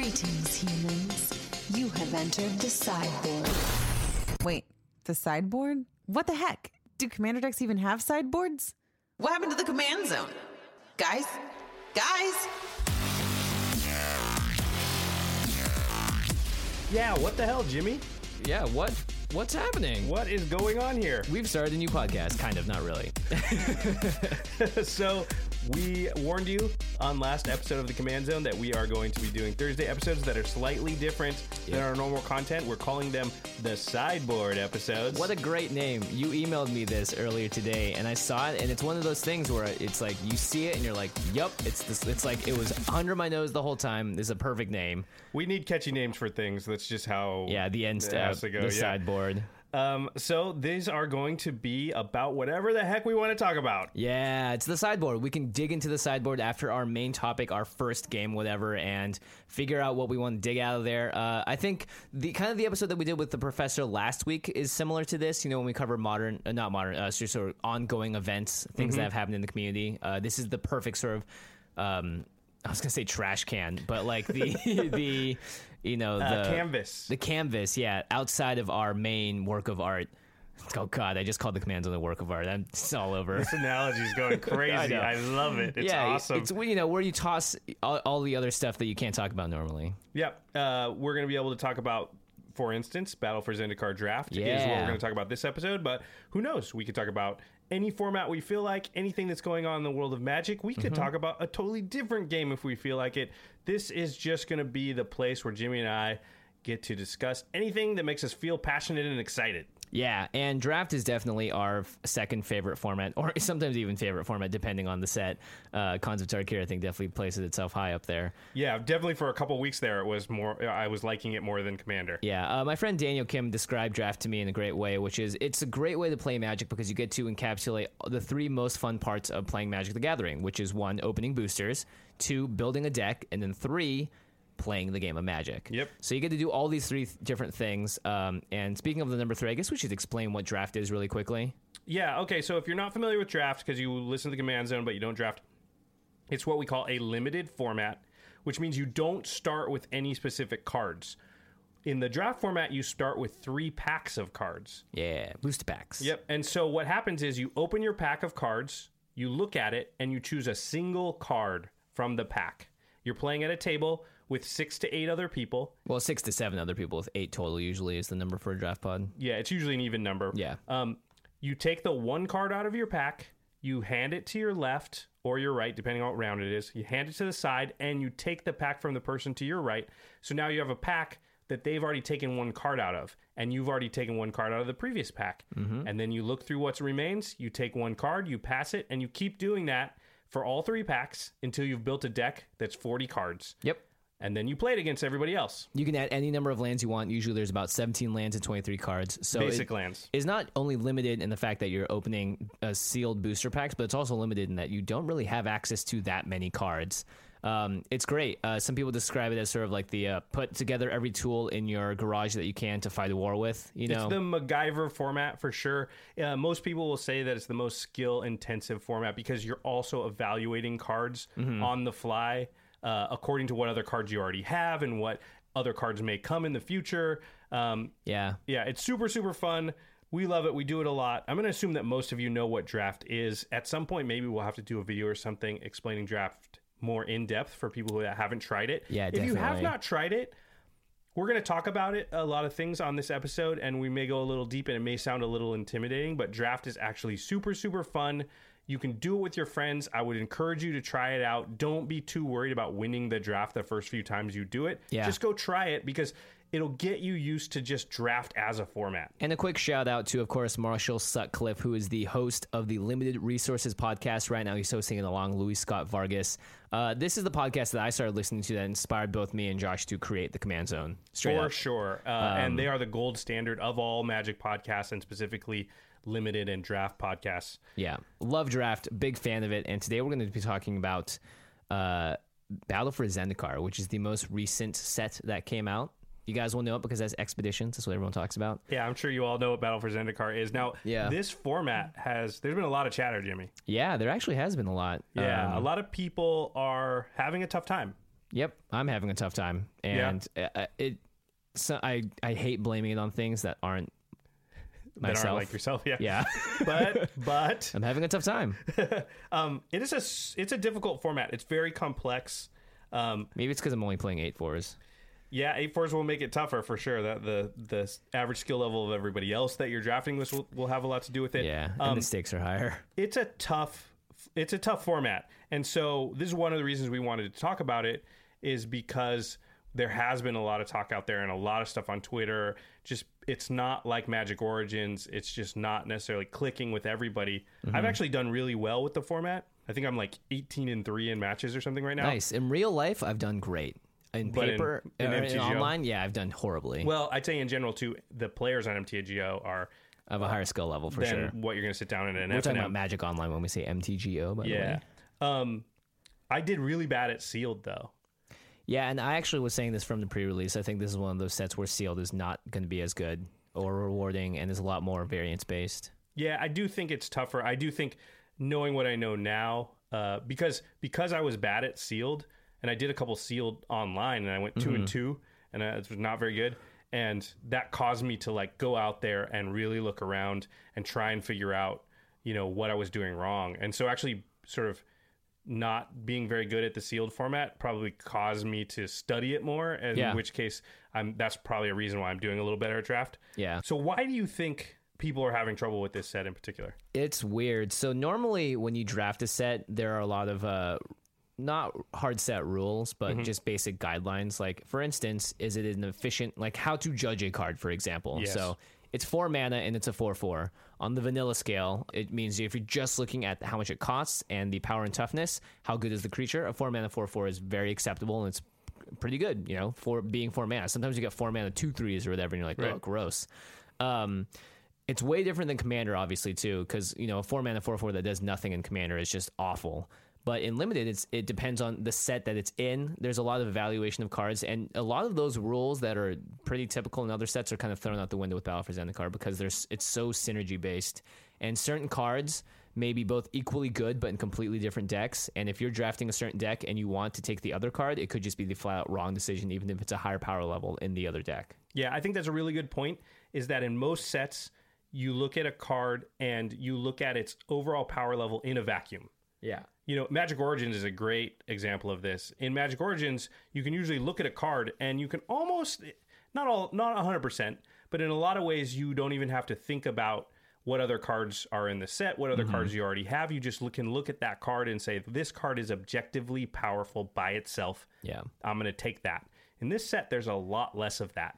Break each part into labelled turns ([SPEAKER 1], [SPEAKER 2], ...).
[SPEAKER 1] Greetings, humans. You have entered the sideboard.
[SPEAKER 2] Wait, the sideboard? What the heck? Do commander decks even have sideboards?
[SPEAKER 3] What happened to the command zone? Guys? Guys?
[SPEAKER 4] Yeah, what the hell, Jimmy?
[SPEAKER 5] Yeah, what what's happening?
[SPEAKER 4] What is going on here?
[SPEAKER 5] We've started a new podcast, kind of, not really.
[SPEAKER 4] so, we warned you on last episode of the Command Zone that we are going to be doing Thursday episodes that are slightly different than our normal content. We're calling them the sideboard episodes.
[SPEAKER 5] What a great name. You emailed me this earlier today and I saw it and it's one of those things where it's like you see it and you're like, "Yup, it's this it's like it was under my nose the whole time. This is a perfect name."
[SPEAKER 4] we need catchy names for things. That's just how
[SPEAKER 5] Yeah, the end
[SPEAKER 4] it
[SPEAKER 5] step,
[SPEAKER 4] has to go,
[SPEAKER 5] the
[SPEAKER 4] yeah.
[SPEAKER 5] sideboard.
[SPEAKER 4] Um, so these are going to be about whatever the heck we want to talk about.
[SPEAKER 5] Yeah, it's the sideboard. We can dig into the sideboard after our main topic, our first game, whatever, and figure out what we want to dig out of there. Uh, I think the kind of the episode that we did with the professor last week is similar to this. You know, when we cover modern, uh, not modern, uh, sort of ongoing events, things that have happened in the community. Uh, this is the perfect sort of. Um, I was gonna say trash can, but like the the you know the
[SPEAKER 4] Uh, canvas.
[SPEAKER 5] the canvas, yeah, outside of our main work of art. Oh God, I just called the commands on the work of art. I'm it's all over.
[SPEAKER 4] This analogy is going crazy.
[SPEAKER 5] know.
[SPEAKER 4] I, love it. It's
[SPEAKER 5] yeah,
[SPEAKER 4] awesome.
[SPEAKER 5] It's you know where you toss all, all the other stuff that you can't talk about normally.
[SPEAKER 4] Yep. Uh, we're going to be able to talk about, for instance, Battle for Zendikar Draft is what we're going to talk about this episode. But who knows? We could talk about any format we feel like, anything that's going on in the world of Magic. We
[SPEAKER 5] Mm-hmm.
[SPEAKER 4] could talk about a totally different game if we feel like it. This is just going to be the place where Jimmy and I get to discuss anything that makes us feel passionate and excited.
[SPEAKER 5] Yeah, and draft is definitely our f- second favorite format, or sometimes even favorite format, depending on the set. Uh, Khans of Tarkir, I think, definitely places itself high up there.
[SPEAKER 4] Yeah, definitely for a couple weeks there, it was more. I was liking it more than Commander.
[SPEAKER 5] Yeah, uh, my friend Daniel Kim described draft to me in a great way, which is it's a great way to play Magic because you get to encapsulate the three most fun parts of playing Magic the Gathering, which is one, opening boosters, two, building a deck, and then three, playing the game of Magic.
[SPEAKER 4] Yep.
[SPEAKER 5] So you get to do all these three th- different things. Um, and speaking of the number three, I guess we should explain what draft is really quickly.
[SPEAKER 4] Yeah, okay, so if you're not familiar with draft because you listen to the command zone but you don't draft, it's what we call a limited format, which means you don't start with any specific cards. In the draft format, you start with three packs of cards.
[SPEAKER 5] Yeah, booster packs.
[SPEAKER 4] Yep. And so what happens is you open your pack of cards, you look at it, and you choose a single card from the pack. You're playing at a table with six to eight other people.
[SPEAKER 5] Well, six to seven other people with eight total usually is the number for a draft pod.
[SPEAKER 4] Yeah, it's usually an even number.
[SPEAKER 5] Yeah.
[SPEAKER 4] Um, you take the one card out of your pack, you hand it to your left or your right, depending on what round it is. You hand it to the side, and you take the pack from the person to your right. So now you have a pack that they've already taken one card out of, and you've already taken one card out of the previous pack. And then you look through what remains, you take one card, you pass it, and you keep doing that for all three packs until you've built a deck that's 40 cards.
[SPEAKER 5] Yep.
[SPEAKER 4] And then you play it against everybody else.
[SPEAKER 5] You can add any number of lands you want. Usually there's about 17 lands and 23 cards. So
[SPEAKER 4] Basic
[SPEAKER 5] it
[SPEAKER 4] lands.
[SPEAKER 5] is not only limited in the fact that you're opening uh, sealed booster packs, but it's also limited in that you don't really have access to that many cards. Um, it's great. Uh, some people describe it as sort of like the uh, put together every tool in your garage that you can to fight a war with. You know,
[SPEAKER 4] It's the MacGyver format for sure. Uh, most people will say that it's the most skill intensive format because you're also evaluating cards
[SPEAKER 5] Mm-hmm.
[SPEAKER 4] on the fly uh, according to what other cards you already have and what other cards may come in the future. Um,
[SPEAKER 5] yeah.
[SPEAKER 4] yeah, it's super, super fun. We love it. We do it a lot. I'm going to assume that most of you know what draft is. At some point, maybe we'll have to do a video or something explaining draft more in depth for people who haven't tried it.
[SPEAKER 5] Yeah,
[SPEAKER 4] If you have not tried it, we're going to talk about it a lot of things on this episode and we may go a little deep and it may sound a little intimidating but draft is actually super super fun you can do it with your friends i would encourage you to try it out don't be too worried about winning the draft the first few times you do it
[SPEAKER 5] Yeah.
[SPEAKER 4] just go try it because it'll get you used to just draft as a format
[SPEAKER 5] And a quick shout out to, of course, Marshall Sutcliffe, who is the host of the Limited Resources podcast. Right now, he's hosting it along Luis Scott-Vargas. Uh, this is the podcast that I started listening to that inspired both me and Josh to create the Command Zone. Straight
[SPEAKER 4] for
[SPEAKER 5] up.
[SPEAKER 4] sure uh, and they are the gold standard of all magic podcasts and specifically limited and draft podcasts
[SPEAKER 5] Yeah, love draft, big fan of it. And today we're going to be talking about uh, Battle for Zendikar, which is the most recent set that came out. You guys will know it because that's expeditions. That's what everyone talks about.
[SPEAKER 4] yeah i'm sure you all know what battle for zendikar is now
[SPEAKER 5] Yeah.
[SPEAKER 4] this format has there's been a lot of chatter jimmy
[SPEAKER 5] Yeah, there actually has been a lot.
[SPEAKER 4] Yeah,
[SPEAKER 5] Um,
[SPEAKER 4] a lot of people are having a tough time.
[SPEAKER 5] Yep, I'm having a tough time, and uh, it. So I I hate blaming it on things that aren't
[SPEAKER 4] That
[SPEAKER 5] myself.
[SPEAKER 4] aren't like yourself. Yeah.
[SPEAKER 5] Yeah,
[SPEAKER 4] But but
[SPEAKER 5] I'm having a tough time.
[SPEAKER 4] um, it is a it's a difficult format. It's very complex. Um,
[SPEAKER 5] Maybe it's because I'm only playing eight fours.
[SPEAKER 4] yeah, eight fours will make it tougher for sure. That the the average skill level of everybody else that you're drafting with will, will have a lot to do with it.
[SPEAKER 5] Yeah, and
[SPEAKER 4] Um,
[SPEAKER 5] the stakes are higher.
[SPEAKER 4] it's a tough it's a tough format and so this is one of the reasons we wanted to talk about it is because there has been a lot of talk out there and a lot of stuff on twitter just it's not like magic origins it's just not necessarily clicking with everybody
[SPEAKER 5] Mm-hmm.
[SPEAKER 4] i've actually done really well with the format i think i'm like 18 and 3 in matches or something right now
[SPEAKER 5] Nice. In real life, I've done great. In
[SPEAKER 4] But
[SPEAKER 5] paper,
[SPEAKER 4] in
[SPEAKER 5] or in online, yeah, I've done horribly.
[SPEAKER 4] well i'd say in general too the players on mtgo are
[SPEAKER 5] of a higher skill level for sure.
[SPEAKER 4] what you're going to sit down in an
[SPEAKER 5] We're talking about Magic Online when we say MTGO, by the
[SPEAKER 4] yeah
[SPEAKER 5] way.
[SPEAKER 4] um i did really bad at sealed though
[SPEAKER 5] Yeah, and I actually was saying this from the pre-release. I think this is one of those sets where sealed is not going to be as good or rewarding, and is a lot more variance based.
[SPEAKER 4] Yeah, I do think it's tougher. I do think knowing what I know now, uh, because because I was bad at sealed, and I did a couple sealed online, and I went 2 and two, and uh, it was not very good, and that caused me to like go out there and really look around and try and figure out, you know, what I was doing wrong, and so actually sort of not being very good at the sealed format probably caused me to study it more and
[SPEAKER 5] in
[SPEAKER 4] which case I'm that's probably a reason why I'm doing a little better at draft.
[SPEAKER 5] Yeah.
[SPEAKER 4] So why do you think people are having trouble with this set in particular?
[SPEAKER 5] It's weird. So normally when you draft a set, there are a lot of uh not hard set rules, but
[SPEAKER 4] Mm-hmm.
[SPEAKER 5] just basic guidelines. Like for instance, is it an efficient like how to judge a card, for example.
[SPEAKER 4] Yes.
[SPEAKER 5] So it's four mana and it's a four four. On the vanilla scale, it means if you're just looking at how much it costs and the power and toughness, how good is the creature? A four mana four four is very acceptable and it's pretty good, you know, for being four mana. Sometimes you get four mana two threes or whatever, and you're like, oh, gross. Um, it's way different than Commander, obviously, too, because you know a four mana four four that does nothing in Commander is just awful. But in limited, it's it depends on the set that it's in. There's a lot of evaluation of cards, and a lot of those rules that are pretty typical in other sets are kind of thrown out the window with Battle for Zendikar because there's it's so synergy based, and certain cards may be both equally good but in completely different decks. And if you're drafting a certain deck and you want to take the other card, it could just be the flat out wrong decision, even if it's a higher power level in the other deck.
[SPEAKER 4] Yeah, I think that's a really good point. Is that in most sets, you look at a card and you look at its overall power level in a vacuum.
[SPEAKER 5] Yeah.
[SPEAKER 4] You know, Magic Origins is a great example of this. In Magic Origins, you can usually look at a card and you can almost not all not 100%, but in a lot of ways you don't even have to think about what other cards are in the set, what other mm-hmm. cards you already have. You just look, can look at that card and say this card is objectively powerful by itself.
[SPEAKER 5] Yeah.
[SPEAKER 4] I'm going to take that. In this set there's a lot less of that.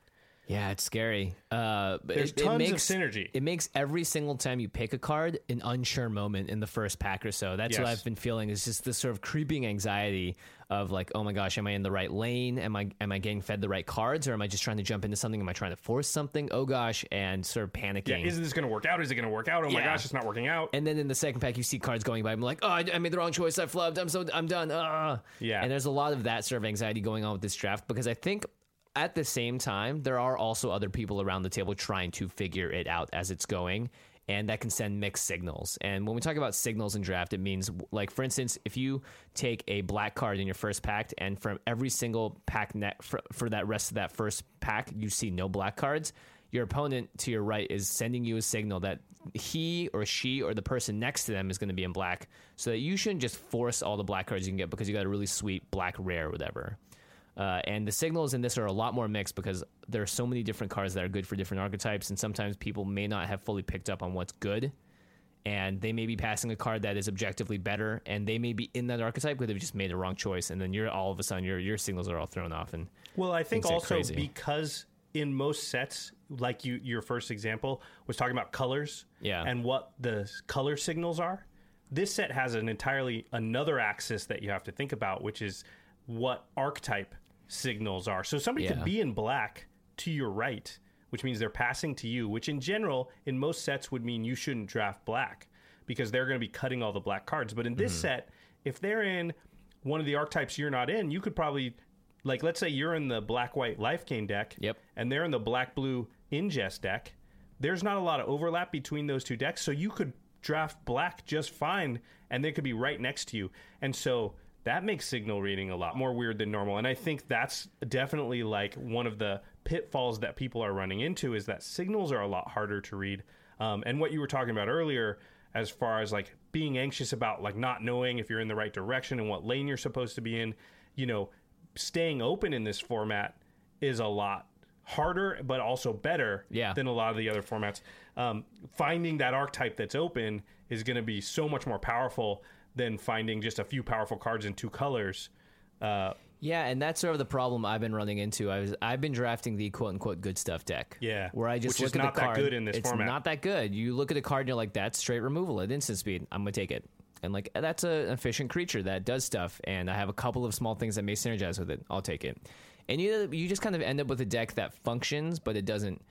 [SPEAKER 5] Yeah, it's scary. Uh, but
[SPEAKER 4] There's
[SPEAKER 5] it, it
[SPEAKER 4] tons of
[SPEAKER 5] makes,
[SPEAKER 4] synergy.
[SPEAKER 5] It makes every single time you pick a card an unsure moment in the first pack or so. That's what I've been feeling. Is just this sort of creeping anxiety of like, oh my gosh, am I in the right lane? Am I am I getting fed the right cards, or am I just trying to jump into something? Am I trying to force something? Oh gosh, and sort of panicking.
[SPEAKER 4] Yeah,
[SPEAKER 5] panicking.
[SPEAKER 4] is this going to work out? Is it going to work out? Oh my gosh, it's not working out.
[SPEAKER 5] and then in the second pack, you see cards going by. I'm like, oh, I, I made the wrong choice. I flubbed. I'm so I'm done. Ah.
[SPEAKER 4] Yeah.
[SPEAKER 5] And there's a lot of that sort of anxiety going on with this draft because I think at the same time there are also other people around the table trying to figure it out as it's going. And that can send mixed signals. And when we talk about signals in draft, it means, like, for instance, if you take a black card in your first pack, and from every single pack net for, for that rest of that first pack, you see no black cards, your opponent to your right is sending you a signal that he or she or the person next to them is going to be in black so that you shouldn't just force all the black cards you can get because you got a really sweet black rare or whatever uh, and the signals in this are a lot more mixed because there are so many different cards that are good for different archetypes and sometimes people may not have fully picked up on what's good and they may be passing a card that is objectively better and they may be in that archetype but they've just made the wrong choice and then you're all of a sudden your your signals are all thrown off and
[SPEAKER 4] Well, I think also because in most sets, like you, your first example was talking about colors,
[SPEAKER 5] Yeah.
[SPEAKER 4] and what the color signals are. This set has an entirely another axis that you have to think about, which is what archetype signals are. So somebody
[SPEAKER 5] Yeah.
[SPEAKER 4] could be in black to your right, which means they're passing to you, which in general, in most sets, would mean you shouldn't draft black because they're going to be cutting all the black cards. But in this mm-hmm. set, if they're in one of the archetypes you're not in, you could probably, like, let's say you're in the black white life gain deck,
[SPEAKER 5] Yep.
[SPEAKER 4] and they're in the black blue ingest deck. There's not a lot of overlap between those two decks, so you could draft black just fine, and they could be right next to you. And so that makes signal reading a lot more weird than normal. And I think that's definitely like one of the pitfalls that people are running into is that signals are a lot harder to read. Um, and what you were talking about earlier, as far as like being anxious about like not knowing if you're in the right direction and what lane you're supposed to be in, you know, staying open in this format is a lot harder, but also better
[SPEAKER 5] Yeah.
[SPEAKER 4] than a lot of the other formats. Um, finding that archetype that's open is going to be so much more powerful than finding just a few powerful cards in two colors. Uh,
[SPEAKER 5] Yeah, and that's sort of the problem I've been running into. I was I've been drafting the quote unquote good stuff deck.
[SPEAKER 4] Yeah,
[SPEAKER 5] where I just
[SPEAKER 4] which is
[SPEAKER 5] look at
[SPEAKER 4] not
[SPEAKER 5] the
[SPEAKER 4] that
[SPEAKER 5] card.
[SPEAKER 4] good in this
[SPEAKER 5] it's
[SPEAKER 4] format.
[SPEAKER 5] not that good. You look at a card and you're like, that's straight removal at instant speed. I'm gonna take it. And like that's a, an efficient creature that does stuff, and I have a couple of small things that may synergize with it. I'll take it. And you you just kind of end up with a deck that functions, but it doesn't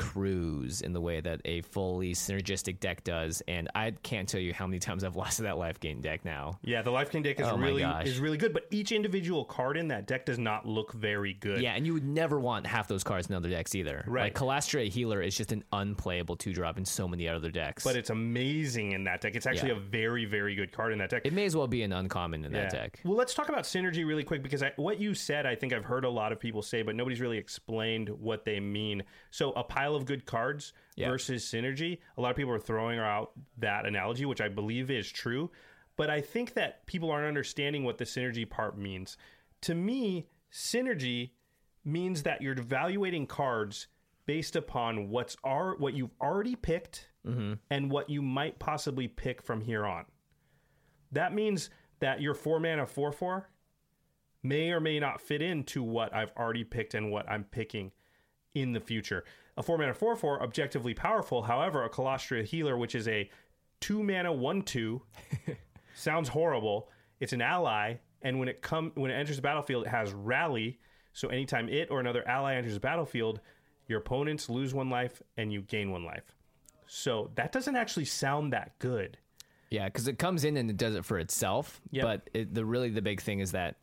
[SPEAKER 5] cruise in the way that a fully synergistic deck does. And I can't tell you how many times I've lost to that life gain deck now.
[SPEAKER 4] yeah, the Life gain deck is
[SPEAKER 5] Oh
[SPEAKER 4] really is really good, but each individual card in that deck does not look very good.
[SPEAKER 5] Yeah, and you would never want half those cards in other decks either.
[SPEAKER 4] Right.
[SPEAKER 5] Like Kalastria Healer is just an unplayable two drop in so many other decks.
[SPEAKER 4] but it's amazing in that deck. It's actually
[SPEAKER 5] Yeah.
[SPEAKER 4] a very very good card in that deck.
[SPEAKER 5] it may as well be an uncommon in that deck.
[SPEAKER 4] Well, let's talk about synergy really quick because I, what you said, I think I've heard a lot of people say, but nobody's really explained what they mean. So, a pile of good cards
[SPEAKER 5] Yeah.
[SPEAKER 4] versus synergy. A lot of people are throwing out that analogy, which I believe is true. But I think that people aren't understanding what the synergy part means. To me, synergy means that you're evaluating cards based upon what's are what you've already picked mm-hmm. and what you might possibly pick from here on. That means that your four mana four four may or may not fit into what I've already picked and what I'm picking in the future. A four mana four four objectively powerful. However, a Kalastria healer, which is a two mana one two, sounds horrible. It's an ally, and when it come when it enters the battlefield, it has rally. So anytime it or another ally enters the battlefield, your opponents lose one life and you gain one life. So that doesn't actually sound that good.
[SPEAKER 5] Yeah, because it comes in and it does it for itself.
[SPEAKER 4] Yep.
[SPEAKER 5] But it, the really the big thing is that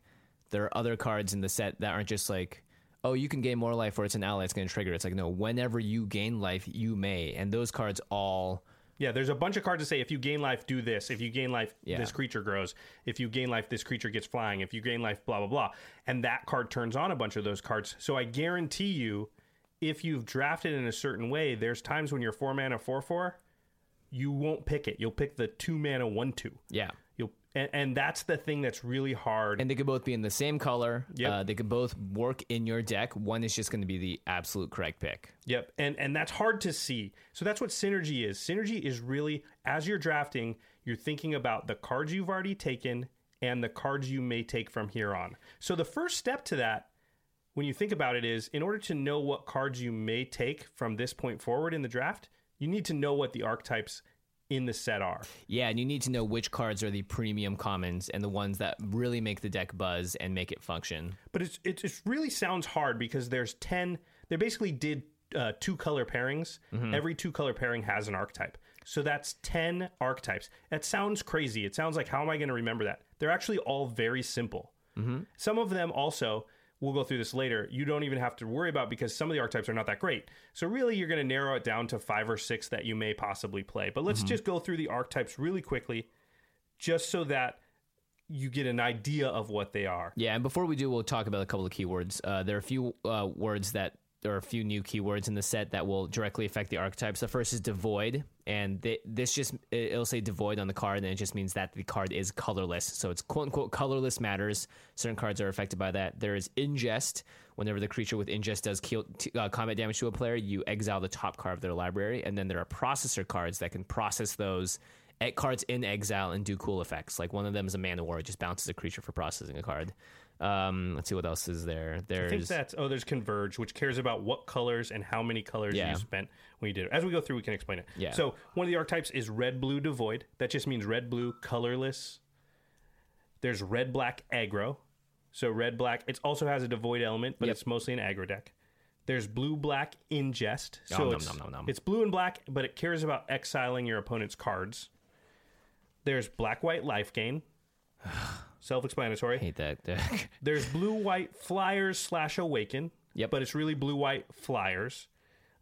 [SPEAKER 5] there are other cards in the set that aren't just like, oh, you can gain more life or it's an ally, it's going to trigger. It's like, no, whenever you gain life, you may. And those cards all.
[SPEAKER 4] Yeah, there's a bunch of cards that say if you gain life, do this. If you gain life,
[SPEAKER 5] Yeah.
[SPEAKER 4] this creature grows. If you gain life, this creature gets flying. If you gain life, blah, blah, blah. And that card turns on a bunch of those cards. So I guarantee you, if you've drafted in a certain way, there's times when you're four mana, four, four, you won't pick it. You'll pick the two mana, one, two.
[SPEAKER 5] Yeah.
[SPEAKER 4] And, and that's the thing that's really hard.
[SPEAKER 5] And they could both be in the same color.
[SPEAKER 4] Yep.
[SPEAKER 5] Uh, they could both work in your deck. One is just going to be the absolute correct pick.
[SPEAKER 4] Yep, and and that's hard to see. So that's what synergy is. Synergy is really as you're drafting, you're thinking about the cards you've already taken and the cards you may take from here on. So the first step to that when you think about it is in order to know what cards you may take from this point forward in the draft, you need to know what the archetypes in the set are.
[SPEAKER 5] Yeah, and you need to know which cards are the premium commons and the ones that really make the deck buzz and make it function.
[SPEAKER 4] But it's it just really sounds hard because there's 10 they basically did uh, two color pairings. Every two color pairing has an archetype. So that's 10 archetypes. That sounds crazy. It sounds like how am I going to remember that? They're actually all very simple. Some of them also we'll go through this later. You don't even have to worry about because some of the archetypes are not that great. So really you're going to narrow it down to 5 or 6 that you may possibly play. But let's just go through the archetypes really quickly just so that you get an idea of what they are.
[SPEAKER 5] Yeah, and before we do, we'll talk about a couple of keywords. Uh, there are a few uh, words that there are a few new keywords in the set that will directly affect the archetypes. The first is devoid, and th- this just it- it'll say devoid on the card, and it just means that the card is colorless. So it's quote unquote colorless matters. Certain cards are affected by that. There is ingest. Whenever the creature with ingest does t- uh, combat damage to a player, you exile the top card of their library, and then there are processor cards that can process those cards in exile and do cool effects. Like one of them is a mana war; it just bounces a creature for processing a card. Um, let's see what else is there. There's
[SPEAKER 4] I think that's oh, there's Converge, which cares about what colors and how many colors
[SPEAKER 5] Yeah.
[SPEAKER 4] you spent when you did it. As we go through, we can explain it.
[SPEAKER 5] Yeah.
[SPEAKER 4] So one of the archetypes is red blue devoid. That just means red blue colorless. There's red black aggro. So red black. It also has a devoid element, but
[SPEAKER 5] Yep.
[SPEAKER 4] it's mostly an aggro deck. There's blue black ingest. So
[SPEAKER 5] Nom,
[SPEAKER 4] it's,
[SPEAKER 5] nom, nom, nom.
[SPEAKER 4] it's blue and black, but it cares about exiling your opponent's cards. There's black white life gain. Self-explanatory.
[SPEAKER 5] hate that deck.
[SPEAKER 4] There's blue white flyers slash awaken.
[SPEAKER 5] Yep.
[SPEAKER 4] But it's really blue white flyers.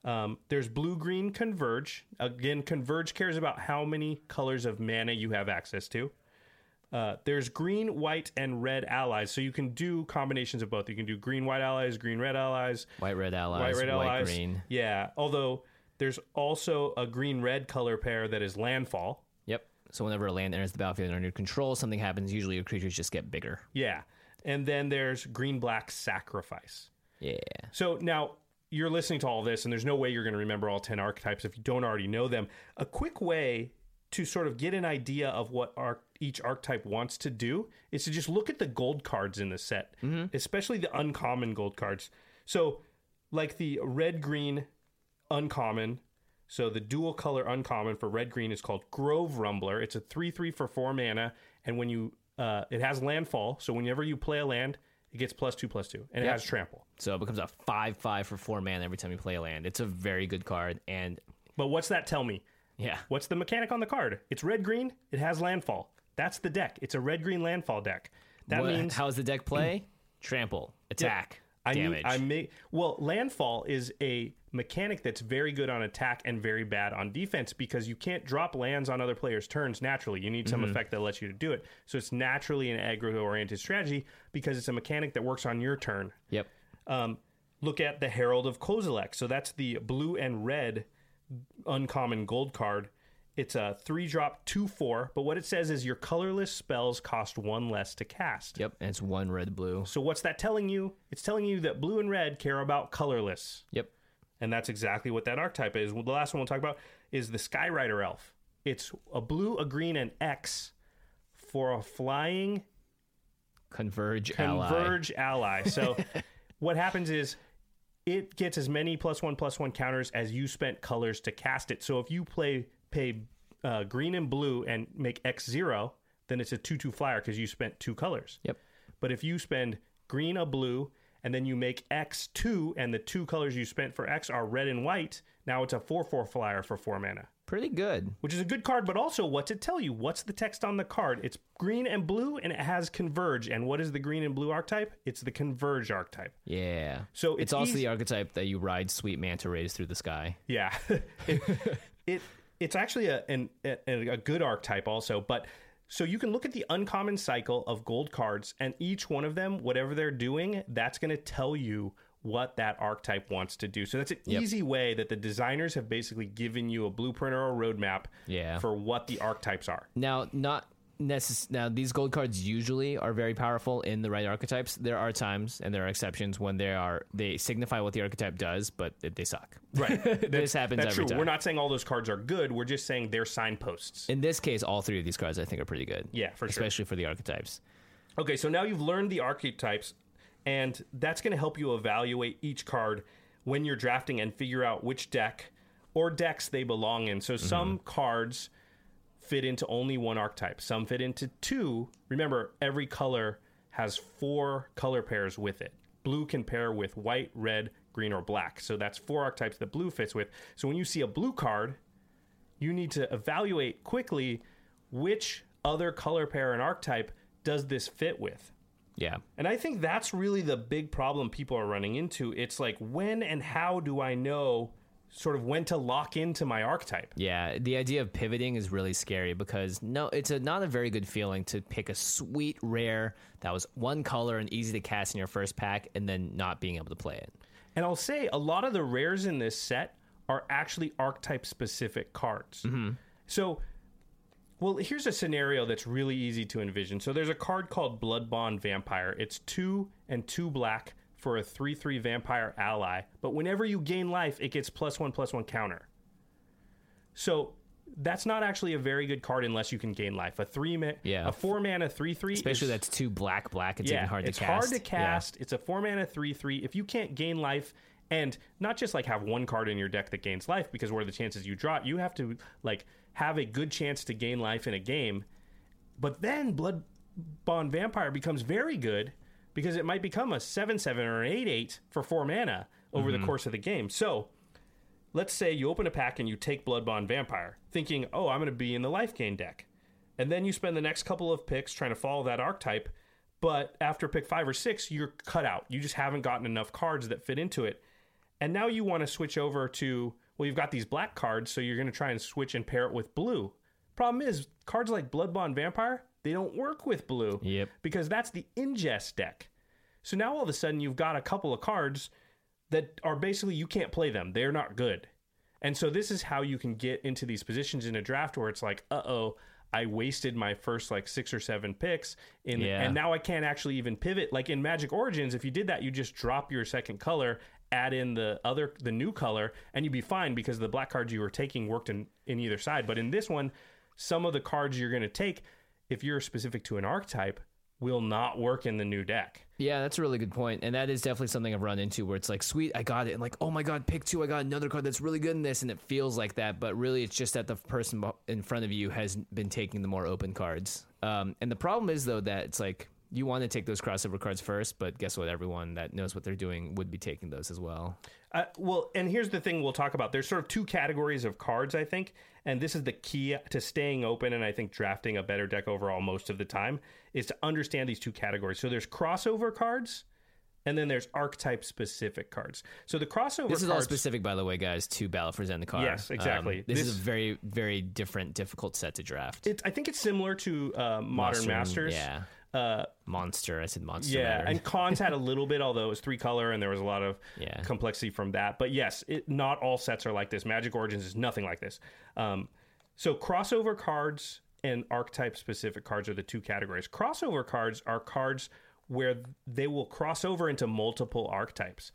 [SPEAKER 4] Um, there's blue green converge. Again, converge cares about how many colors of mana you have access to. Uh, there's green, white, and red allies, so you can do combinations of both. You can do green, white allies, green, red allies,
[SPEAKER 5] White red allies,
[SPEAKER 4] white, red
[SPEAKER 5] white
[SPEAKER 4] allies.
[SPEAKER 5] green.
[SPEAKER 4] Yeah, although there's also a green, red color pair that is landfall.
[SPEAKER 5] So whenever a land enters the battlefield under your control, something happens. Usually your creatures just get bigger.
[SPEAKER 4] Yeah, and then there's green, black sacrifice.
[SPEAKER 5] Yeah.
[SPEAKER 4] So now you're listening to all this, and there's no way you're going to remember all 10 archetypes if you don't already know them. A quick way to sort of get an idea of what arc, each archetype wants to do is to just look at the gold cards in the set, mm-hmm. especially the uncommon gold cards. So, like the red green uncommon. So the dual color uncommon for red green is called Grove Rumbler. It's a three three for four mana, and when you uh, it has landfall. So whenever you play a land, it gets plus two plus two, and it
[SPEAKER 5] Yep.
[SPEAKER 4] has trample.
[SPEAKER 5] So it becomes a five five for four mana every time you play a land. It's a very good card, and
[SPEAKER 4] But what's that tell me?
[SPEAKER 5] yeah,
[SPEAKER 4] What's the mechanic on the card? It's red green. It has landfall. That's the deck. It's a red green landfall deck. That
[SPEAKER 5] What-
[SPEAKER 4] means
[SPEAKER 5] how does the deck play? Trample, attack,
[SPEAKER 4] I need-
[SPEAKER 5] damage.
[SPEAKER 4] I may well landfall is a mechanic that's very good on attack and very bad on defense because you can't drop lands on other players' turns naturally. You need some
[SPEAKER 5] Mm-hmm.
[SPEAKER 4] effect that lets you to do it. So it's naturally an aggro oriented strategy because it's a mechanic that works on your turn.
[SPEAKER 5] yep.
[SPEAKER 4] Um, look at the Herald of Kozilek. So that's the blue and red uncommon gold card. It's a three drop, two four, but what it says is your colorless spells cost one less to cast.
[SPEAKER 5] Yep. And it's one red blue.
[SPEAKER 4] So what's that telling you? It's telling you that blue and red care about colorless.
[SPEAKER 5] Yep.
[SPEAKER 4] And that's exactly what that archetype is. Well, the last one we'll talk about is the Skyrider Elf. It's a blue, a green, and X for a flying
[SPEAKER 5] Converge, ally.
[SPEAKER 4] converge ally. So what happens is it gets as many plus one plus one counters as you spent colors to cast it. So if you play pay uh, green and blue and make X zero, then it's a two two flyer because you spent two colors.
[SPEAKER 5] Yep.
[SPEAKER 4] But if you spend green a blue and then you make X two and the two colors you spent for X are red and white, now it's a four four flyer for four mana
[SPEAKER 5] Pretty good.
[SPEAKER 4] which is a good card, but also what's it tell you? What's the text on the card? It's green and blue, and it has converge. And what is the green and blue archetype? It's the converge archetype.
[SPEAKER 5] Yeah.
[SPEAKER 4] So
[SPEAKER 5] it's,
[SPEAKER 4] it's
[SPEAKER 5] also
[SPEAKER 4] easy-
[SPEAKER 5] the archetype that you ride sweet manta rays through the sky.
[SPEAKER 4] Yeah, it, it it's actually a, an, a a good archetype also, but. So you can look at the uncommon cycle of gold cards, and each one of them, whatever they're doing, that's going to tell you what that archetype wants to do. So that's an
[SPEAKER 5] Yep.
[SPEAKER 4] easy way that the designers have basically given you a blueprint or a roadmap
[SPEAKER 5] Yeah.
[SPEAKER 4] for what the archetypes are.
[SPEAKER 5] Now, not necess- Now, these gold cards usually are very powerful in the right archetypes. There are times and there are exceptions when they are they signify what the archetype does, but they- suck.
[SPEAKER 4] Right.
[SPEAKER 5] this happens
[SPEAKER 4] That's
[SPEAKER 5] every
[SPEAKER 4] true.
[SPEAKER 5] time.
[SPEAKER 4] We're not saying all those cards are good. We're just saying they're signposts.
[SPEAKER 5] In this case, all three of these cards I think are pretty good.
[SPEAKER 4] Yeah, for sure.
[SPEAKER 5] especially for the archetypes.
[SPEAKER 4] Okay, so now you've learned the archetypes, and that's going to help you evaluate each card when you're drafting and figure out which deck or decks they belong in. So mm-hmm. some cards fit into only one archetype, some fit into two. Remember, every color has four color pairs with it. Blue can pair with white, red, green, or black. So that's four archetypes that blue fits with. So when you see a blue card, you need to evaluate quickly which other color pair and archetype does this fit with.
[SPEAKER 5] Yeah.
[SPEAKER 4] And I think that's really the big problem people are running into. It's like, when and how do I know sort of when to lock into my archetype?
[SPEAKER 5] Yeah, the idea of pivoting is really scary because no, it's a, not a very good feeling to pick a sweet rare that was one color and easy to cast in your first pack and then not being able to play it.
[SPEAKER 4] And I'll say a lot of the rares in this set are actually archetype specific cards. Mm-hmm. So, well, here's a scenario that's really easy to envision. So there's a card called Blood Bond Vampire. It's two and two black for a 3 3 vampire ally, but whenever you gain life, it gets plus one plus one counter. So that's not actually a very good card unless you can gain life. A three ma-
[SPEAKER 5] Yeah.
[SPEAKER 4] a four mana three three,
[SPEAKER 5] Especially that's two black black. It's even hard to
[SPEAKER 4] it's
[SPEAKER 5] cast.
[SPEAKER 4] hard to
[SPEAKER 5] Yeah.
[SPEAKER 4] cast. It's a four mana three three. If you can't gain life and not just like have one card in your deck that gains life, because what are the chances you draw it? You have to like have a good chance to gain life in a game. But then Blood Bond Vampire becomes very good because it might become a seven seven or an eight eight for four mana over
[SPEAKER 5] Mm-hmm.
[SPEAKER 4] the course of the game. So let's say you open a pack and you take Blood Bond Vampire, thinking, oh, I'm going to be in the life gain deck. And then you spend the next couple of picks trying to follow that archetype. But after pick five or six, you're cut out. You just haven't gotten enough cards that fit into it. And now you want to switch over to, well, you've got these black cards, so you're going to try and switch and pair it with blue. Problem is, cards like Blood Bond Vampire, they don't work with blue.
[SPEAKER 5] Yep.
[SPEAKER 4] Because that's the ingest deck. So now all of a sudden you've got a couple of cards that are basically you can't play them. They're not good. And so this is how you can get into these positions in a draft where it's like, uh oh, I wasted my first like six or seven picks in
[SPEAKER 5] Yeah.
[SPEAKER 4] and now I can't actually even pivot. Like in Magic Origins, if you did that, you just drop your second color, add in the other the new color, and you'd be fine because the black cards you were taking worked in, in either side. But in this one, some of the cards you're gonna take, if you're specific to an archetype, will not work in the new deck.
[SPEAKER 5] Yeah, that's a really good point, and that is definitely something I've run into where it's like, sweet, I got it, and like, oh my god, pick two, I got another card that's really good in this, and it feels like that, but really, it's just that the person in front of you has been taking the more open cards. Um, and the problem is though that it's like you want to take those crossover cards first, but guess what? Everyone that knows what they're doing would be taking those as well.
[SPEAKER 4] Uh, well, and here's the thing we'll talk about. There's sort of two categories of cards, I think, and this is the key to staying open and I think drafting a better deck overall most of the time is to understand these two categories. So there's crossover cards, and then there's archetype specific cards. So the crossover
[SPEAKER 5] This is all specific, by the way, guys, to Battle for Zendikar.
[SPEAKER 4] Yes, exactly.
[SPEAKER 5] Um, this,
[SPEAKER 4] This-
[SPEAKER 5] is a very, very different, difficult set to draft.
[SPEAKER 4] I think it's similar to uh, Modern
[SPEAKER 5] Monster,
[SPEAKER 4] Masters.
[SPEAKER 5] yeah.
[SPEAKER 4] Uh,
[SPEAKER 5] Monster, I said monster.
[SPEAKER 4] yeah, and Khans had a little bit, although it was three color, and there was a lot of
[SPEAKER 5] Yeah.
[SPEAKER 4] complexity from that. But yes, it, not all sets are like this. Magic Origins is nothing like this. Um, so crossover cards and archetype specific cards are the two categories. Crossover cards are cards where they will cross over into multiple archetypes,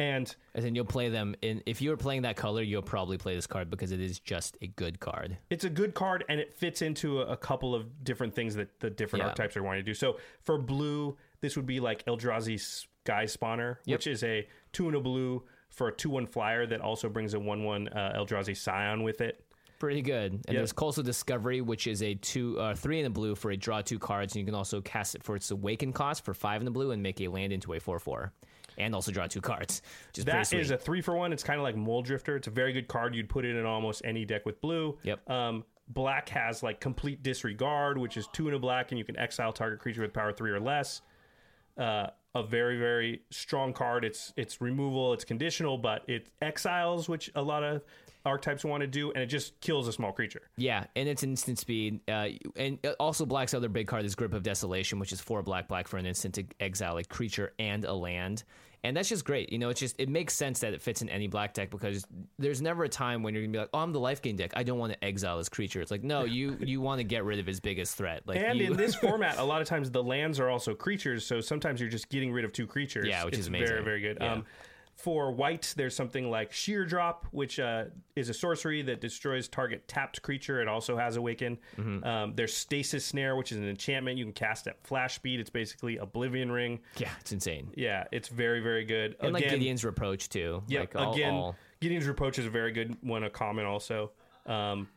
[SPEAKER 4] and
[SPEAKER 5] And then you'll play them in. If you're playing that color, you'll probably play this card because it is just a good card.
[SPEAKER 4] it's a good card and it fits into a, a couple of different things that the different
[SPEAKER 5] Yeah.
[SPEAKER 4] archetypes are wanting to do. So for blue, this would be like Eldrazi Sky Spawner, which is a two and a blue for a two one flyer that also brings a one one uh, Eldrazi Scion with it.
[SPEAKER 5] Pretty good. And there's Coastal Discovery, which is a two, uh, three in the blue for a draw two cards, and you can also cast it for its awaken cost for five in the blue and make a land into a four four, and also draw two cards, which is
[SPEAKER 4] That is a three for one. It's kind of like Mulldrifter. It's a very good card. You'd put it in almost any deck with blue.
[SPEAKER 5] Yep.
[SPEAKER 4] Um, black has like complete disregard, which is two and a black, and you can exile target creature with power three or less. Uh, a very very strong card. It's it's removal. It's conditional, but it exiles, which a lot of archetypes want to do, and it just kills a small creature.
[SPEAKER 5] Yeah, and it's instant speed. Uh, and also, Black's other big card is Grip of Desolation, which is four black, black for an instant to exile a creature and a land. And that's just great. You know, it's just, it makes sense that it fits in any black deck because there's never a time when you're going to be like, oh, I'm the life gain deck. I don't want to exile this creature. It's like, no, you you want to get rid of his biggest threat. Like,
[SPEAKER 4] And
[SPEAKER 5] you,
[SPEAKER 4] in this format, a lot of times the lands are also creatures, so sometimes you're just getting rid of two creatures.
[SPEAKER 5] Yeah, which
[SPEAKER 4] it's
[SPEAKER 5] is amazing.
[SPEAKER 4] Very, very good.
[SPEAKER 5] Yeah.
[SPEAKER 4] Um, for white, there's something like Sheer Drop, which uh, is a sorcery that destroys target tapped creature. It also has Awaken.
[SPEAKER 5] Mm-hmm.
[SPEAKER 4] Um, there's Stasis Snare, which is an enchantment you can cast at flash speed. It's basically Oblivion Ring.
[SPEAKER 5] yeah, it's insane.
[SPEAKER 4] Yeah, it's very, very good.
[SPEAKER 5] And like Gideon's Reproach, too.
[SPEAKER 4] yeah,
[SPEAKER 5] like, all-
[SPEAKER 4] again,
[SPEAKER 5] all-
[SPEAKER 4] Gideon's Reproach is a very good one, a common also. Um,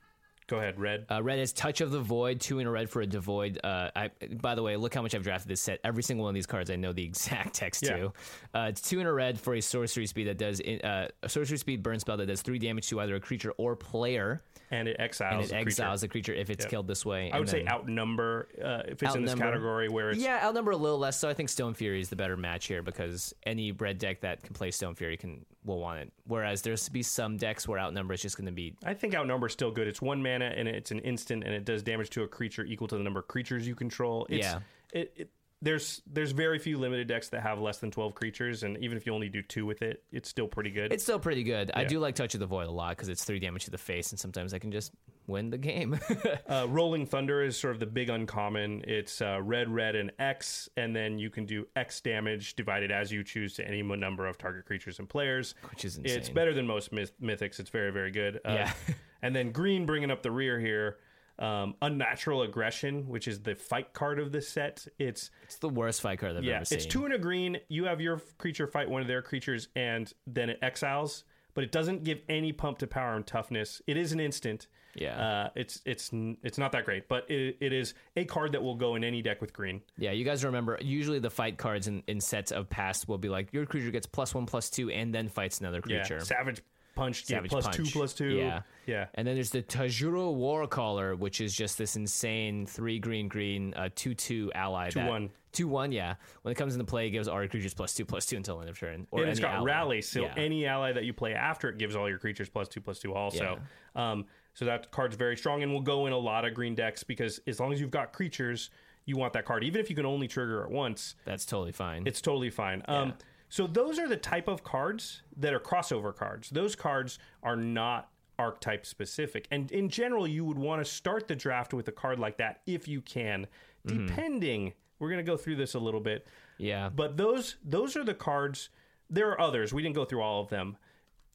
[SPEAKER 4] go ahead, Red.
[SPEAKER 5] Uh, red is Touch of the Void, two in a red for a devoid. Uh, I, by the way, look how much I've drafted this set. Every single one of these cards, I know the exact text
[SPEAKER 4] Yeah.
[SPEAKER 5] to. Uh, it's two in a red for a sorcery speed that does uh, a sorcery speed burn spell that does three damage to either a creature or player,
[SPEAKER 4] and it exiles
[SPEAKER 5] and it
[SPEAKER 4] a creature.
[SPEAKER 5] exiles the creature if it's
[SPEAKER 4] Yep.
[SPEAKER 5] killed this way.
[SPEAKER 4] I would say outnumber uh, if it's in this category where it's
[SPEAKER 5] Yeah, outnumber a little less. So I think Stone Fury is the better match here because any red deck that can play Stone Fury can will want it. Whereas there's to be some decks where outnumber is just going to be
[SPEAKER 4] I think outnumber is still good. It's one mana and it's an instant and it does damage to a creature equal to the number of creatures you control. It's,
[SPEAKER 5] Yeah.
[SPEAKER 4] It, it, there's there's very few limited decks that have less than 12 creatures and even if you only do two with it, it's still pretty good.
[SPEAKER 5] It's still pretty good. I do like Touch of the Void a lot because it's three damage to the face, and sometimes I can just win the game.
[SPEAKER 4] uh, Rolling Thunder is sort of the big uncommon. It's uh, red, red, and X, and then you can do X damage divided as you choose to any number of target creatures and players.
[SPEAKER 5] Which is insane.
[SPEAKER 4] It's better than most myth- mythics. It's very, very good. Uh,
[SPEAKER 5] Yeah.
[SPEAKER 4] and then green bringing up the rear here. Um, Unnatural Aggression, which is the fight card of this set. It's
[SPEAKER 5] it's the worst fight card I've
[SPEAKER 4] yeah,
[SPEAKER 5] ever seen.
[SPEAKER 4] it's two and a green. You have your creature fight one of their creatures, and then it exiles. But it doesn't give any pump to power and toughness. It is an instant.
[SPEAKER 5] Yeah.
[SPEAKER 4] uh, it's it's it's not that great, but it, it is a card that will go in any deck with green.
[SPEAKER 5] Yeah, you guys remember usually the fight cards in, in sets of past will be like your creature gets plus one plus two and then fights another creature.
[SPEAKER 4] Yeah, Savage Punch,
[SPEAKER 5] Savage
[SPEAKER 4] yeah, plus
[SPEAKER 5] Punch.
[SPEAKER 4] two plus two.
[SPEAKER 5] Yeah.
[SPEAKER 4] yeah.
[SPEAKER 5] And then there's the Tajuru Warcaller, which is just this insane three green green uh, two two ally.
[SPEAKER 4] Two
[SPEAKER 5] that-
[SPEAKER 4] one.
[SPEAKER 5] Two one, yeah. When it comes into play, it gives all your creatures plus two plus two until end of turn. Or
[SPEAKER 4] and it's got
[SPEAKER 5] ally.
[SPEAKER 4] rally, so
[SPEAKER 5] Yeah.
[SPEAKER 4] any ally that you play after it gives all your creatures plus two plus two also. Um, So that card's very strong and will go in a lot of green decks because as long as you've got creatures, you want that card. Even if you can only trigger it once,
[SPEAKER 5] That's totally fine.
[SPEAKER 4] it's totally fine. Um, so those are the type of cards that are crossover cards. Those cards are not archetype specific. And in general, you would want to start the draft with a card like that if you can, mm-hmm. depending. We're going to go through this a little bit.
[SPEAKER 5] yeah.
[SPEAKER 4] But those those are the cards. There are others. We didn't go through all of them,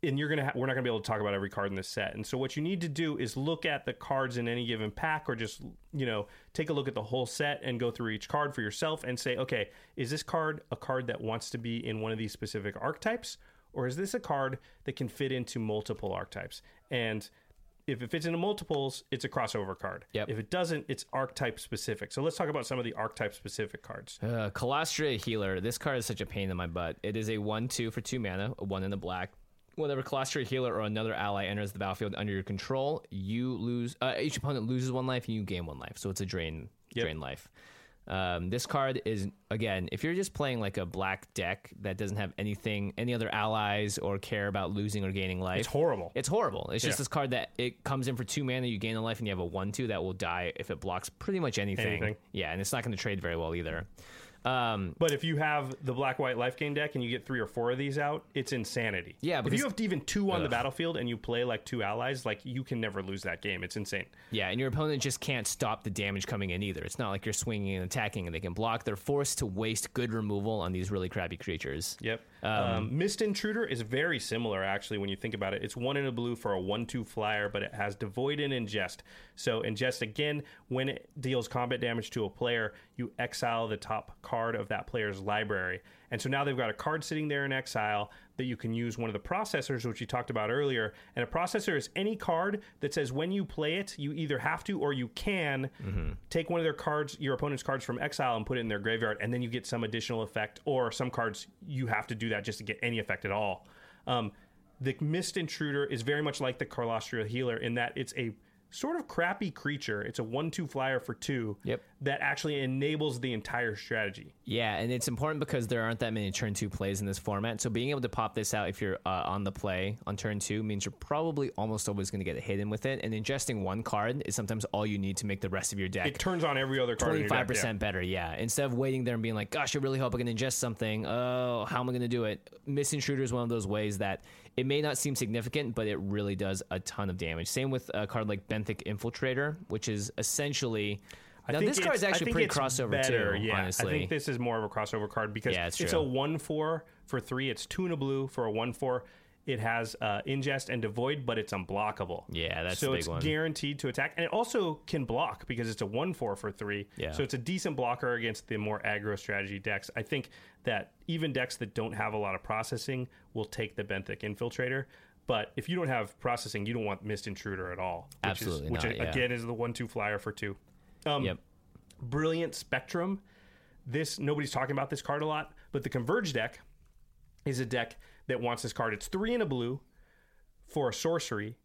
[SPEAKER 4] and you're gonna. Ha- we're not gonna be able to talk about every card in this set. And so what you need to do is look at the cards in any given pack, or just you know take a look at the whole set and go through each card for yourself and say, okay, is this card a card that wants to be in one of these specific archetypes, or is this a card that can fit into multiple archetypes? And if it fits into multiples, it's a crossover card.
[SPEAKER 5] Yep.
[SPEAKER 4] If it doesn't, it's archetype specific. So let's talk about some of the archetype specific cards.
[SPEAKER 5] Uh, Kalastria Healer. This card is such a pain in my butt. It is a 1 2 for 2 mana, a 1 in the black. Whenever Kalastria Healer or another ally enters the battlefield under your control, you lose. Uh, each opponent loses one life and you gain one life. So it's a drain,
[SPEAKER 4] Yep.
[SPEAKER 5] drain life. Um, this card is again, if you're just playing like a black deck that doesn't have anything, any other allies or care about losing or gaining life,
[SPEAKER 4] It's horrible.
[SPEAKER 5] It's horrible. It's just this card that it comes in for two mana, you gain a life, and you have a one two that will die if it blocks pretty much anything.
[SPEAKER 4] Anything.
[SPEAKER 5] Yeah, and it's not going to trade very well either. Um,
[SPEAKER 4] But if you have the black white life gain deck and you get three or four of these out, it's insanity.
[SPEAKER 5] Yeah,
[SPEAKER 4] if you have even two on the battlefield and you play like two allies, like you can never lose that game. It's insane.
[SPEAKER 5] yeah, and your opponent just can't stop the damage coming in either. It's not like you're swinging and attacking and they can block. They're forced to waste good removal on these really crappy creatures.
[SPEAKER 4] Yep. Um, Mist Intruder is very similar, actually, when you think about it. It's one in a blue for a 1 2 flyer, but it has Devoid and Ingest. So, Ingest, again, when it deals combat damage to a player, you exile the top card of that player's library. And so now they've got a card sitting there in exile that you can use one of the processors, which you talked about earlier. And a processor is any card that says when you play it, you either have to or you can take one of their cards, your opponent's cards from exile, and put it in their graveyard, and then you get some additional effect. Or some cards you have to do that just to get any effect at all. Um, the Mist Intruder is very much like the Kalastria Healer in that it's a sort of crappy creature. It's a one-two flyer for two
[SPEAKER 5] Yep.
[SPEAKER 4] that actually enables the entire strategy.
[SPEAKER 5] Yeah, and it's important because there aren't that many turn two plays in this format. So being able to pop this out if you're uh, on the play on turn two means you're probably almost always going to get in with it. And ingesting one card is sometimes all you need to make the rest of your deck
[SPEAKER 4] It turns on every other card. in your deck,
[SPEAKER 5] Twenty-five percent better, yeah. Instead of waiting there and being like, "Gosh, I really hope I can ingest something." Oh, how am I going to do it? Mist Intruder is one of those ways that it may not seem significant, but it really does a ton of damage. Same with a card like Benthic Infiltrator, which is essentially.
[SPEAKER 4] I
[SPEAKER 5] now this card is actually pretty crossover
[SPEAKER 4] better,
[SPEAKER 5] too.
[SPEAKER 4] Yeah,
[SPEAKER 5] honestly,
[SPEAKER 4] I think this is more of a crossover card because
[SPEAKER 5] Yeah, it's
[SPEAKER 4] it's a one-four for three. It's two and a blue for a one-four. It has uh, ingest and devoid, but it's unblockable.
[SPEAKER 5] Yeah, that's
[SPEAKER 4] so it's
[SPEAKER 5] one.
[SPEAKER 4] guaranteed to attack, and it also can block because it's a one-four for three.
[SPEAKER 5] Yeah.
[SPEAKER 4] So it's a decent blocker against the more aggro strategy decks. I think that even decks that don't have a lot of processing will take the Benthic Infiltrator. But if you don't have processing, you don't want Mist Intruder at all. Which
[SPEAKER 5] Absolutely
[SPEAKER 4] is, which
[SPEAKER 5] not, yeah.
[SPEAKER 4] again is the one-two flyer for two. Um,
[SPEAKER 5] yep.
[SPEAKER 4] Brilliant Spectrum. This nobody's talking about this card a lot, but the Converge deck is a deck that wants this card. It's three and a blue for a sorcery.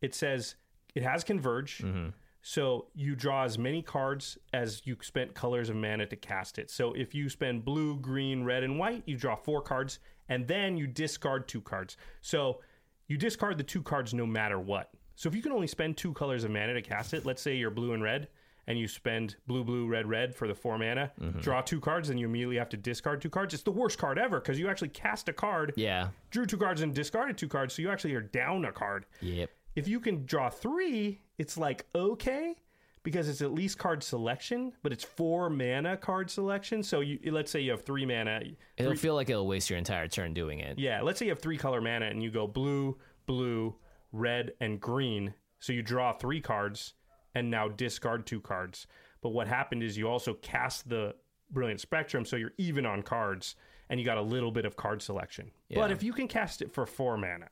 [SPEAKER 4] It says it has Converge, mm-hmm. so you draw as many cards as you spent colors of mana to cast it. So if you spend blue, green, red, and white, you draw four cards, and then you discard two cards. So you discard the two cards no matter what. So if you can only spend two colors of mana to cast it, let's say you're blue and red, and you spend blue, blue, red, red for the four mana, mm-hmm. draw two cards, and you immediately have to discard two cards. It's the worst card ever because you actually cast a card,
[SPEAKER 5] Yeah.
[SPEAKER 4] drew two cards, and discarded two cards, so you actually are down a card.
[SPEAKER 5] Yep.
[SPEAKER 4] If you can draw three, it's like okay because it's at least card selection, but it's four mana card selection. So you let's say you have three mana.
[SPEAKER 5] It'll feel like it'll waste your entire turn doing it.
[SPEAKER 4] Yeah, let's say you have three color mana and you go blue, blue, red, and green. So you draw three cards and now discard two cards. But what happened is you also cast the Brilliant Spectrum, so you're even on cards and you got a little bit of card selection. But if you can cast it for four mana,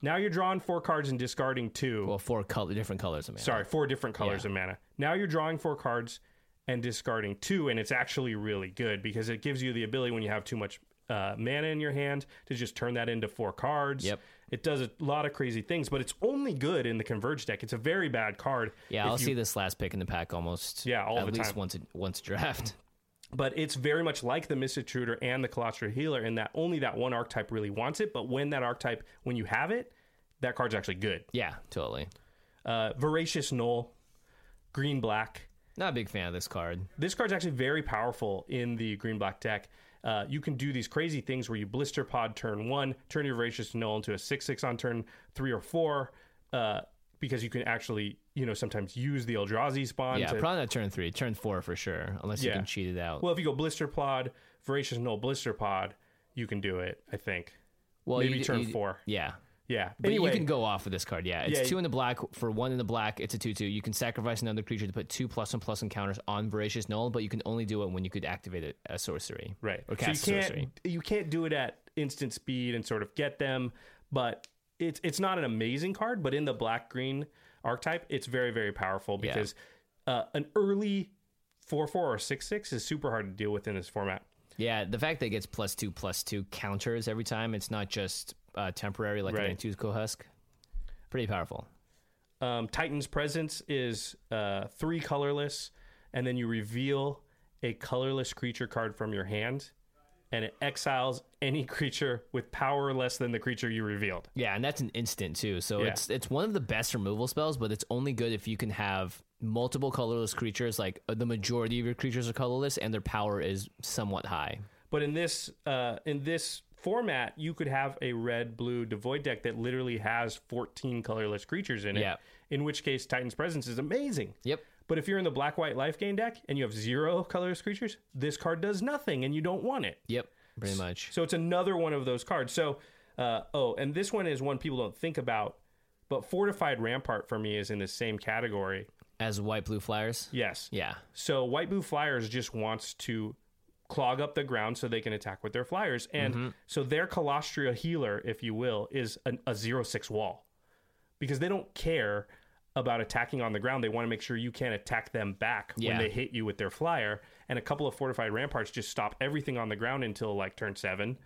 [SPEAKER 4] now you're drawing four cards and discarding two.
[SPEAKER 5] Well, four color, different colors of mana.
[SPEAKER 4] Sorry, four different colors
[SPEAKER 5] Yeah.
[SPEAKER 4] of mana. Now you're drawing four cards and discarding two, and it's actually really good because it gives you the ability when you have too much uh, mana in your hand to just turn that into four cards.
[SPEAKER 5] Yep.
[SPEAKER 4] It does a lot of crazy things, but it's only good in the Converge deck. It's a very bad card.
[SPEAKER 5] Yeah, I'll
[SPEAKER 4] you-
[SPEAKER 5] see this last pick in the pack almost.
[SPEAKER 4] Yeah, all
[SPEAKER 5] at
[SPEAKER 4] the
[SPEAKER 5] least
[SPEAKER 4] time.
[SPEAKER 5] once a, once draft.
[SPEAKER 4] but it's very much like the Mist Intruder and the Kalastria Healer in that only that one archetype really wants it. But when that archetype, when you have it, that card's actually good.
[SPEAKER 5] Yeah, totally.
[SPEAKER 4] Uh, Voracious Null, green black.
[SPEAKER 5] Not a big fan of this card.
[SPEAKER 4] This card's actually very powerful in the green black deck. Uh, you can do these crazy things where you blister pod turn one, turn your Voracious null into a six six on turn three or four, uh, because you can actually you know sometimes use the Eldrazi spawn.
[SPEAKER 5] Yeah,
[SPEAKER 4] to,
[SPEAKER 5] probably not turn three, turn four for sure, unless you can cheat it out.
[SPEAKER 4] Well, if you go blister pod, Voracious Null, blister pod, you can do it. I think.
[SPEAKER 5] well,
[SPEAKER 4] maybe
[SPEAKER 5] you
[SPEAKER 4] turn
[SPEAKER 5] you
[SPEAKER 4] four.
[SPEAKER 5] Yeah.
[SPEAKER 4] Yeah.
[SPEAKER 5] But
[SPEAKER 4] anyway,
[SPEAKER 5] you can go off with this card. Yeah, it's
[SPEAKER 4] Yeah,
[SPEAKER 5] two in the black for one in the black. It's a two-two. You can sacrifice another creature to put two plus one plus encounters on Voracious Null, but you can only do it when you could activate it as sorcery.
[SPEAKER 4] Right.
[SPEAKER 5] Or
[SPEAKER 4] so you
[SPEAKER 5] cast
[SPEAKER 4] can't
[SPEAKER 5] sorcery.
[SPEAKER 4] you can't do it at instant speed and sort of get them, but it's it's not an amazing card, but in the black green archetype, it's very very powerful
[SPEAKER 5] Yeah.
[SPEAKER 4] because uh, an early four four or six six is super hard to deal with in this format.
[SPEAKER 5] Yeah, the fact that it gets plus two plus two counters every time, it's not just uh, temporary like
[SPEAKER 4] Right.
[SPEAKER 5] a Nantuko Husk. Pretty powerful.
[SPEAKER 4] Um, Titan's presence is uh, three colorless, and then you reveal a colorless creature card from your hand, and it exiles any creature with power less than the creature you revealed.
[SPEAKER 5] Yeah, and that's an instant too. So
[SPEAKER 4] Yeah.
[SPEAKER 5] it's it's one of the best removal spells, but it's only good if you can have multiple colorless creatures. Like uh, the majority of your creatures are colorless, and their power is somewhat high.
[SPEAKER 4] But in this uh, in this format, you could have a red blue devoid deck that literally has 14 colorless creatures in it.
[SPEAKER 5] Yeah.
[SPEAKER 4] In which case, Titan's presence is amazing.
[SPEAKER 5] Yep.
[SPEAKER 4] But if you're in the black white life gain deck and you have zero colorless creatures, this card does nothing, and you don't want it.
[SPEAKER 5] Yep. Pretty much.
[SPEAKER 4] So it's another one of those cards. So, uh, oh, and this one is one people don't think about, but Fortified Rampart for me is in the same category.
[SPEAKER 5] As white blue flyers.
[SPEAKER 4] Yes.
[SPEAKER 5] Yeah.
[SPEAKER 4] So White Blue Flyers just wants to clog up the ground so they can attack with their flyers. And
[SPEAKER 5] Mm-hmm.
[SPEAKER 4] so their Kalastria Healer, if you will, is an, a zero six wall because they don't care about attacking on the ground. They want to make sure you can't attack them back
[SPEAKER 5] Yeah.
[SPEAKER 4] when they hit you with their flyer. And a couple of fortified ramparts just stop everything on the ground until like turn seven.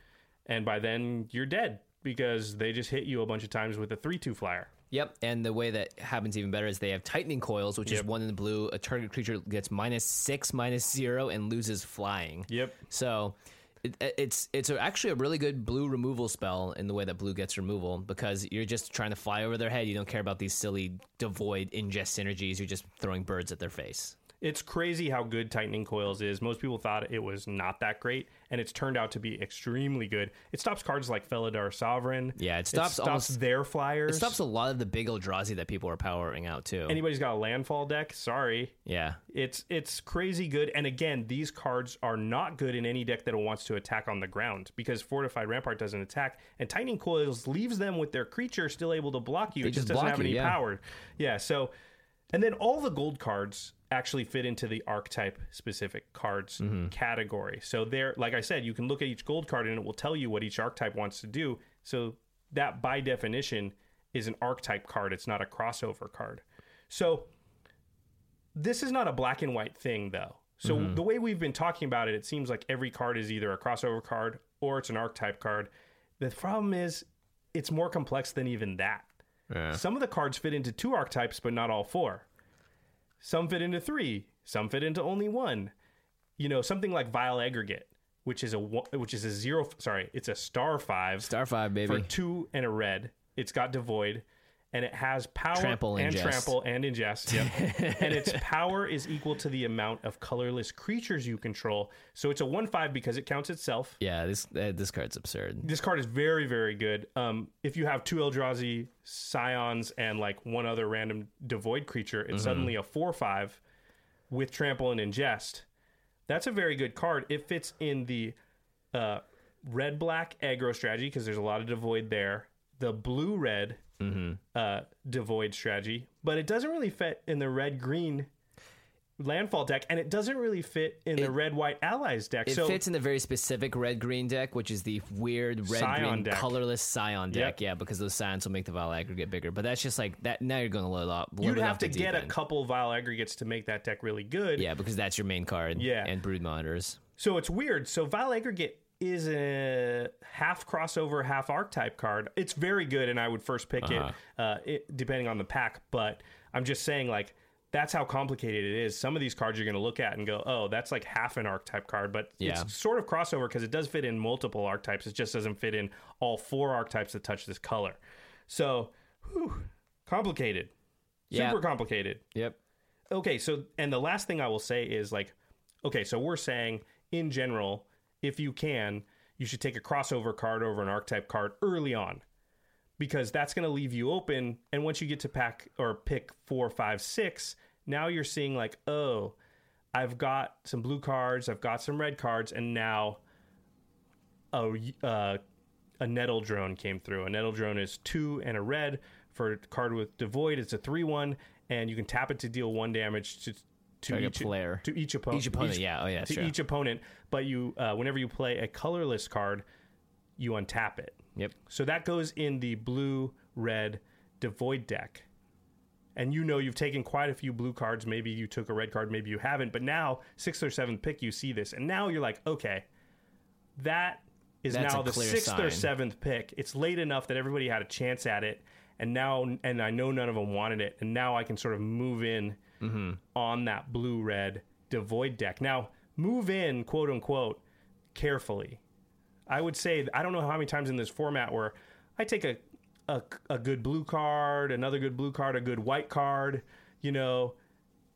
[SPEAKER 4] And by then you're dead because they just hit you a bunch of times with a 3 2 flyer.
[SPEAKER 5] Yep, and the way that happens even better is they have tightening coils, which is one in the blue. A target creature gets minus six, minus zero, and loses flying.
[SPEAKER 4] Yep.
[SPEAKER 5] So it, it's it's actually a really good blue removal spell in the way that blue gets removal because you're just trying to fly over their head. You don't care about these silly devoid ingest synergies. You're just throwing birds at their face.
[SPEAKER 4] It's crazy how good Tightening Coils is. Most people thought it was not that great, and it's turned out to be extremely good. It stops cards like Felidar Sovereign.
[SPEAKER 5] Yeah, it stops
[SPEAKER 4] stops
[SPEAKER 5] almost-
[SPEAKER 4] their flyers.
[SPEAKER 5] It stops a lot of the big Eldrazi that people are powering out too.
[SPEAKER 4] Anybody's got a landfall deck, sorry.
[SPEAKER 5] yeah,
[SPEAKER 4] It's it's crazy good. And again, these cards are not good in any deck that wants to attack on the ground because Fortified Rampart doesn't attack, and Tightening Coils leaves them with their creature still able to block you.
[SPEAKER 5] They
[SPEAKER 4] it just
[SPEAKER 5] just
[SPEAKER 4] doesn't have
[SPEAKER 5] you,
[SPEAKER 4] any
[SPEAKER 5] yeah.
[SPEAKER 4] power. Yeah. So, and then all the gold cards actually fit into the archetype specific cards
[SPEAKER 5] Mm-hmm.
[SPEAKER 4] category. So there, like I said, you can look at each gold card and it will tell you what each archetype wants to do. So that by definition is an archetype card. It's not a crossover card. So this is not a black and white thing though. So
[SPEAKER 5] Mm-hmm.
[SPEAKER 4] the way we've been talking about it, it seems like every card is either a crossover card or it's an archetype card. The problem is it's more complex than even that. Some of the cards fit into two archetypes, but not all four. Some fit into three. Some fit into only one. You know, something like Vile Aggregate, which is a which is a zero. Sorry, it's a star five
[SPEAKER 5] Star five baby.
[SPEAKER 4] for two and a red. It's got devoid, and it has power
[SPEAKER 5] Trample,
[SPEAKER 4] and
[SPEAKER 5] ingest.
[SPEAKER 4] trample and ingest. Yep. and its power is equal to the amount of colorless creatures you control. So it's a one five because it counts itself.
[SPEAKER 5] Yeah, this uh, this card's absurd.
[SPEAKER 4] This card is very very good. Um, if you have two Eldrazi scions and like one other random devoid creature, it's suddenly a four five with trample and ingest. That's a very good card. It fits in the uh, red black aggro strategy because there's a lot of devoid there. The blue red uh, devoid strategy, but it doesn't really fit in the red green landfall deck, and it doesn't really fit in the red white allies deck.
[SPEAKER 5] It
[SPEAKER 4] so
[SPEAKER 5] fits in the very specific red green deck, which is the weird red green
[SPEAKER 4] deck.
[SPEAKER 5] colorless Scion deck.
[SPEAKER 4] Yep.
[SPEAKER 5] Yeah, because those Scions will make the Vile aggregate bigger. But that's just like that. Now you're going to load up.
[SPEAKER 4] you'd have to get
[SPEAKER 5] deep
[SPEAKER 4] a couple vile aggregates to make that deck really good.
[SPEAKER 5] Yeah, because that's your main card.
[SPEAKER 4] Yeah.
[SPEAKER 5] and brood monitors.
[SPEAKER 4] So it's weird. So Vile Aggregate is a half crossover, half archetype card. It's very good, and I would first pick
[SPEAKER 5] Uh-huh.
[SPEAKER 4] it, uh, it depending on the pack. But I'm just saying, like, that's how complicated it is. Some of these cards you're going to look at and go, oh, that's like half an archetype card, but
[SPEAKER 5] Yeah.
[SPEAKER 4] it's sort of crossover because it does fit in multiple archetypes. It just doesn't fit in all four archetypes that touch this color. So, whew, complicated.
[SPEAKER 5] Yeah.
[SPEAKER 4] Super complicated.
[SPEAKER 5] Yep.
[SPEAKER 4] Okay, so and the last thing I will say is like, okay, so we're saying in general, if you can, you should take a crossover card over an archetype card early on, because that's going to leave you open. And once you get to pack or pick four, five, six, now you're seeing like, oh, I've got some blue cards, I've got some red cards, and now a uh, a nettle drone came through. A nettle drone is two and a red for a card with devoid. It's a three one, and you can tap it to deal one damage to to
[SPEAKER 5] Target
[SPEAKER 4] each
[SPEAKER 5] player.
[SPEAKER 4] to each opponent.
[SPEAKER 5] Each opponent, yeah. Oh, yeah,
[SPEAKER 4] to
[SPEAKER 5] sure.
[SPEAKER 4] each opponent. But you, uh, whenever you play a colorless card, you untap it.
[SPEAKER 5] Yep.
[SPEAKER 4] So that goes in the blue red devoid deck. And you know you've taken quite a few blue cards. Maybe you took a red card, maybe you haven't. But now, sixth or seventh pick, you see this. And now you're like, okay, that is
[SPEAKER 5] That's
[SPEAKER 4] now the sixth or seventh pick. It's late enough that everybody had a chance at it. And now, and I know none of them wanted it. And now I can sort of move in
[SPEAKER 5] Mm-hmm.
[SPEAKER 4] on that blue red devoid deck. Now, move in, quote unquote, carefully. I would say I don't know how many times in this format where I take a, a a good blue card, another good blue card, a good white card, you know,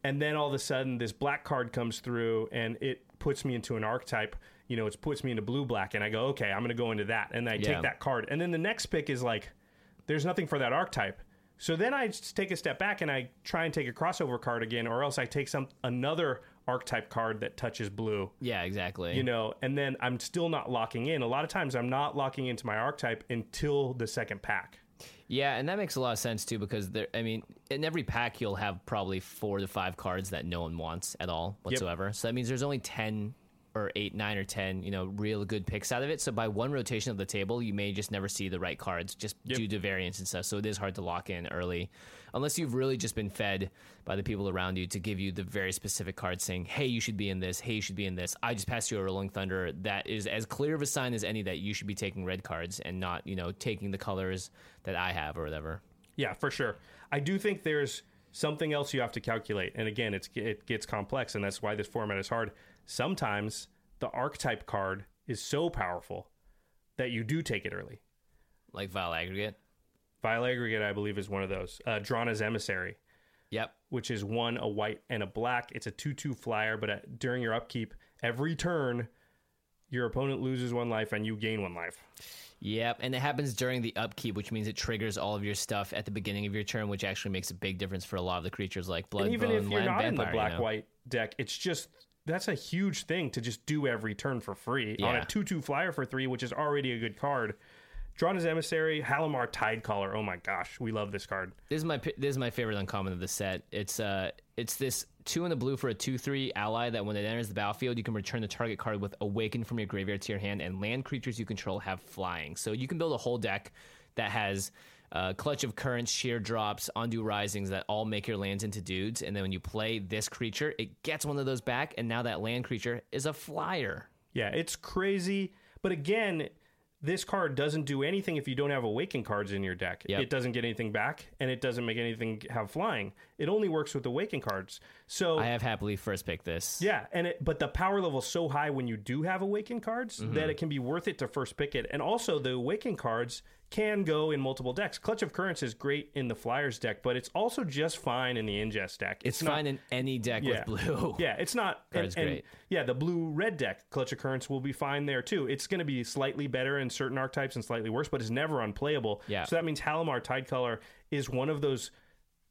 [SPEAKER 4] and then all of a sudden this black card comes through and it puts me into an archetype. You know, it puts me into blue black, and I go, okay, I'm going to go into that, and I
[SPEAKER 5] Yeah.
[SPEAKER 4] take that card, and then the next pick is like, there's nothing for that archetype. So then I just take a step back and I try and take a crossover card again, or else I take some another archetype card that touches blue
[SPEAKER 5] Yeah, exactly.
[SPEAKER 4] you know, and then I'm still not locking in. A lot of times I'm not locking into my archetype until the second pack.
[SPEAKER 5] Yeah, and that makes a lot of sense too because there. I mean, in every pack you'll have probably four to five cards that no one wants at all whatsoever. So that means there's only ten or eight, nine or ten, you know, real good picks out of it. So by one rotation of the table, you may just never see the right cards just due to variance and stuff. So it is hard to lock in early, unless you've really just been fed by the people around you to give you the very specific cards saying, "Hey, you should be in this. Hey, you should be in this." I just passed you a Rolling Thunder. That is as clear of a sign as any that you should be taking red cards and not, you know, taking the colors that I have or whatever.
[SPEAKER 4] Yeah, for sure. I do think there's something else you have to calculate, and again, it's it gets complex, and that's why this format is hard. Sometimes the archetype card is so powerful that you do take it early.
[SPEAKER 5] Like Vile Aggregate.
[SPEAKER 4] Vile Aggregate, I believe, is one of those. Uh, Drana's Emissary.
[SPEAKER 5] Yep.
[SPEAKER 4] which is one a white and a black. It's a two-two flyer, but at, during your upkeep, every turn, your opponent loses one life and you gain one life.
[SPEAKER 5] Yep. And it happens during the upkeep, which means it triggers all of your stuff at the beginning of your turn, which actually makes a big difference for a lot of the creatures like Blood,
[SPEAKER 4] and even
[SPEAKER 5] Bone,
[SPEAKER 4] if you're
[SPEAKER 5] Land
[SPEAKER 4] not in
[SPEAKER 5] Vampire.
[SPEAKER 4] the
[SPEAKER 5] you know?
[SPEAKER 4] black-white deck, it's just that's a huge thing to just do every turn for free on a two-two flyer for three, which is already a good card. Drana's Emissary, Halimar Tidecaller. Oh my gosh, we love this card.
[SPEAKER 5] This is my this is my favorite uncommon of the set. It's uh it's this two in the blue for a two three ally that when it enters the battlefield you can return the target card with awaken from your graveyard to your hand and land creatures you control have flying. So you can build a whole deck that has uh, clutch of currents, sheer drops, undo risings that all make your lands into dudes. And then when you play this creature, it gets one of those back, and now that land creature is a flyer.
[SPEAKER 4] Yeah, it's crazy. But again, this card doesn't do anything if you don't have awaken cards in your deck.
[SPEAKER 5] Yep.
[SPEAKER 4] It doesn't get anything back, and it doesn't make anything have flying. It only works with awaken cards. So
[SPEAKER 5] I have happily first picked this.
[SPEAKER 4] yeah, and it, but the power level's so high when you do have awaken cards
[SPEAKER 5] Mm-hmm.
[SPEAKER 4] that it can be worth it to first pick it. And also the awaken cards can go in multiple decks. Clutch of Currents is great in the Flyers deck, but it's also just fine in the ingest deck.
[SPEAKER 5] It's,
[SPEAKER 4] not,
[SPEAKER 5] fine in any deck
[SPEAKER 4] yeah.
[SPEAKER 5] with blue.
[SPEAKER 4] Yeah, it's not. and-
[SPEAKER 5] Card's
[SPEAKER 4] and,
[SPEAKER 5] great.
[SPEAKER 4] Yeah, the blue red deck, Clutch of Currents will be fine there too. It's going to be slightly better in certain archetypes and slightly worse, but it's never unplayable.
[SPEAKER 5] Yeah.
[SPEAKER 4] So that means Halimar Tidecaller is one of those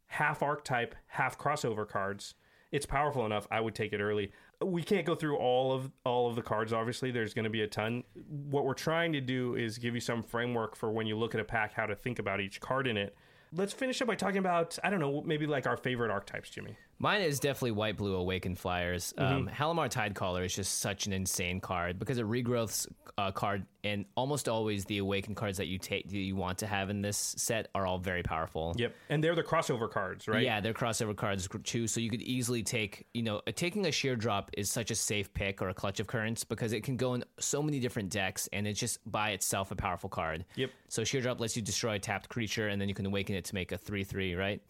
[SPEAKER 4] half archetype, half crossover cards. It's powerful enough. I would take it early. We can't go through all of all of the cards. Obviously, there's going to be a ton. What we're trying to do is give you some framework for when you look at a pack, how to think about each card in it. Let's finish up by talking about I don't know, maybe like our favorite archetypes, Jimmy.
[SPEAKER 5] Mine is definitely white blue awakened flyers. Um,
[SPEAKER 4] Mm-hmm.
[SPEAKER 5] Halimar Tidecaller is just such an insane card because it regrowths uh, card, and almost always the awakened cards that you take that you want to have in this set are all very powerful.
[SPEAKER 4] Yep, and they're the crossover cards, right?
[SPEAKER 5] Yeah, they're crossover cards too, so you could easily take. You know, uh, taking a sheer drop is such a safe pick or a clutch of currents because it can go in so many different decks, and it's just by itself a powerful card.
[SPEAKER 4] Yep.
[SPEAKER 5] So sheer drop lets you destroy a tapped creature, and then you can awaken it to make a three-three, right?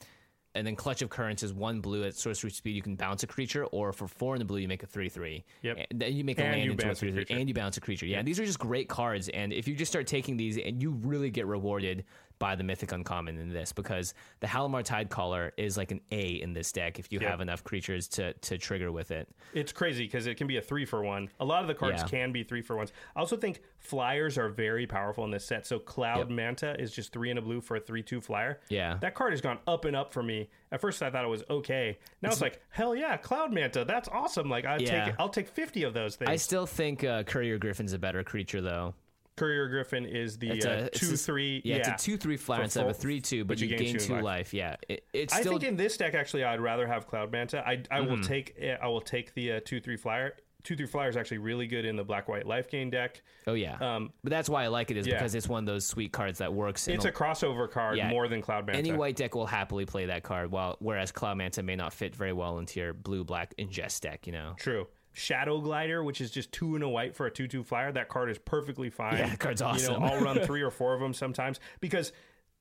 [SPEAKER 5] And then clutch of currents is one blue at sorcery speed. You can bounce a creature, or for four in the blue, you make a three-three.
[SPEAKER 4] Yep.
[SPEAKER 5] And then you make a
[SPEAKER 4] And
[SPEAKER 5] land into a
[SPEAKER 4] bounce a
[SPEAKER 5] three-three, and you bounce a creature. Yeah, these are just great cards, and if you just start taking these, and you really get rewarded buy the mythic uncommon in this because the Halimar Tidecaller is like an A in this deck if you
[SPEAKER 4] Yep.
[SPEAKER 5] have enough creatures to to trigger with it.
[SPEAKER 4] It's crazy because it can be a three for one. A lot of the cards
[SPEAKER 5] Yeah.
[SPEAKER 4] can be three for ones. I also think flyers are very powerful in this set. So Cloud
[SPEAKER 5] Yep.
[SPEAKER 4] Manta is just three and a blue for a three two flyer.
[SPEAKER 5] Yeah.
[SPEAKER 4] that card has gone up and up for me. At first, I thought it was okay. Now it's, like hell yeah, Cloud Manta. That's awesome. Like I
[SPEAKER 5] Yeah.
[SPEAKER 4] take I'll take fifty of those things.
[SPEAKER 5] I still think uh, Courier Griffin's a better creature though.
[SPEAKER 4] Courier Griffin is the
[SPEAKER 5] It's
[SPEAKER 4] uh,
[SPEAKER 5] a it's
[SPEAKER 4] two
[SPEAKER 5] a-
[SPEAKER 4] three.
[SPEAKER 5] Yeah, it's a two three flyer instead of a three two, but,
[SPEAKER 4] but
[SPEAKER 5] you,
[SPEAKER 4] you
[SPEAKER 5] gain,
[SPEAKER 4] gain
[SPEAKER 5] two
[SPEAKER 4] two
[SPEAKER 5] life. Yeah, it, it's
[SPEAKER 4] I think in this deck actually I'd rather have Cloud Manta. I I
[SPEAKER 5] Mm-hmm.
[SPEAKER 4] will take eh, I will take the uh, two three flyer. Two three flyer is actually really good in the black white life gain deck.
[SPEAKER 5] oh yeah.
[SPEAKER 4] Um,
[SPEAKER 5] but that's why I like it is
[SPEAKER 4] yeah.
[SPEAKER 5] because it's one of those sweet cards that works.
[SPEAKER 4] It's a crossover card
[SPEAKER 5] Yeah.
[SPEAKER 4] more than Cloud Manta.
[SPEAKER 5] Any white deck will happily play that card, while whereas Cloud Manta may not fit very well into your blue black ingest deck. You know.
[SPEAKER 4] True. Shadow Glider, which is just two and a white for a two-two flyer, that card is perfectly fine.
[SPEAKER 5] Yeah, that card's
[SPEAKER 4] You
[SPEAKER 5] awesome.
[SPEAKER 4] know, I'll run three or four of them sometimes because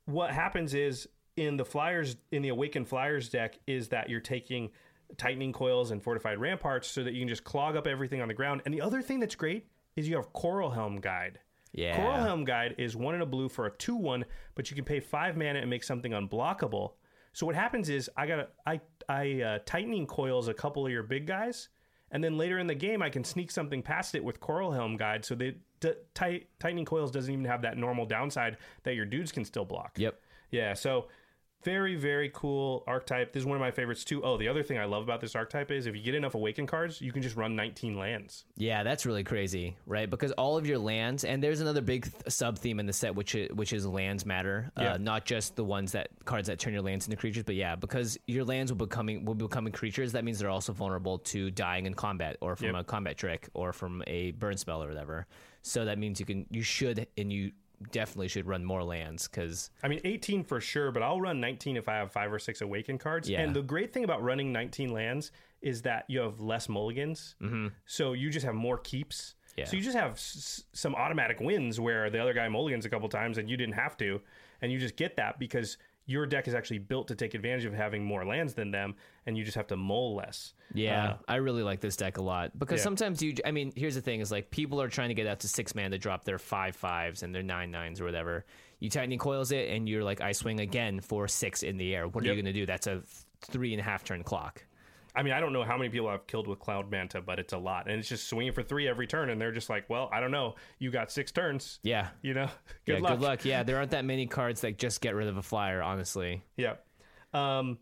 [SPEAKER 4] what happens is in the flyers in the Awakened Flyers deck is that you're taking tightening coils and fortified ramparts so that you can just clog up everything on the ground. And the other thing that's great is you have Coralhelm Guide.
[SPEAKER 5] Yeah.
[SPEAKER 4] Coralhelm Guide is one in a blue for a two one, but you can pay five mana and make something unblockable. So what happens is I got I I uh, tightening coils a couple of your big guys, and then later in the game I can sneak something past it with Coralhelm Guide. So the tight, tightening coils doesn't even have that normal downside that your dudes can still block.
[SPEAKER 5] Yep.
[SPEAKER 4] Yeah. So very very cool archetype. This is one of my favorites too. Oh, the other thing I love about this archetype is if you get enough awaken cards, you can just run 19 lands.
[SPEAKER 5] Yeah, that's really crazy, right? Because all of your lands, and there's another big th- sub theme in the set, which is, which is lands matter.
[SPEAKER 4] Yeah.
[SPEAKER 5] Uh, not just the ones that cards that turn your lands into creatures, but yeah, because your lands will becoming will be becoming creatures. That means they're also vulnerable to dying in combat, or from
[SPEAKER 4] Yep.
[SPEAKER 5] a combat trick, or from a burn spell or whatever. So that means you can you should and you definitely should run more lands because
[SPEAKER 4] I mean, 18 for sure, but I'll run 19 if I have five or six awaken cards.
[SPEAKER 5] Yeah.
[SPEAKER 4] And the great thing about running 19 lands is that you have less mulligans. Mm-hmm. So you just have more keeps.
[SPEAKER 5] Yeah.
[SPEAKER 4] So you just have s- some automatic wins where the other guy mulligans a couple times and you didn't have to. And you just get that because your deck is actually built to take advantage of having more lands than them and you just have to mull less.
[SPEAKER 5] Yeah,
[SPEAKER 4] Uh,
[SPEAKER 5] I really like this deck a lot because
[SPEAKER 4] Yeah.
[SPEAKER 5] sometimes you. I mean, here's the thing: is like people are trying to get out to six man to drop their five fives and their nine nines or whatever. You tightening coils it, and you're like, I swing again for six in the air. What are you going to do? That's a three and a half turn clock.
[SPEAKER 4] I mean, I don't know how many people I've killed with Cloud Manta, but it's a lot. And it's just swinging for three every turn. And they're just like, well, I don't know. You got six turns.
[SPEAKER 5] Yeah.
[SPEAKER 4] You know, good
[SPEAKER 5] yeah,
[SPEAKER 4] luck.
[SPEAKER 5] good luck. Yeah, there aren't that many cards that just get rid of a flyer. Honestly,
[SPEAKER 4] Yeah. Um,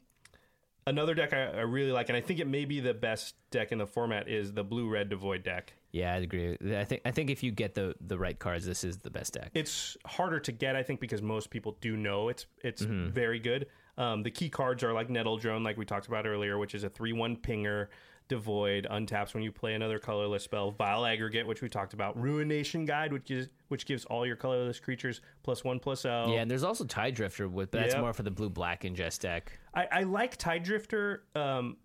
[SPEAKER 4] another deck I, I really like, and I think it may be the best deck in the format, is the blue red devoid deck.
[SPEAKER 5] yeah, I'd agree. I think I think if you get the the right cards, this is the best deck.
[SPEAKER 4] It's harder to get, I think, because most people do know it's it's
[SPEAKER 5] Mm-hmm.
[SPEAKER 4] very good. Um, the key cards are like Nettle Drone, like we talked about earlier, which is a three-one pinger. Devoid untaps when you play another colorless spell. Vile aggregate, which we talked about. Ruination guide, which gives which gives all your colorless creatures plus one plus O.
[SPEAKER 5] yeah, and there's also Tide Drifter with, but that's
[SPEAKER 4] Yep.
[SPEAKER 5] more for the blue black ingest deck.
[SPEAKER 4] I, I like Tide Drifter um,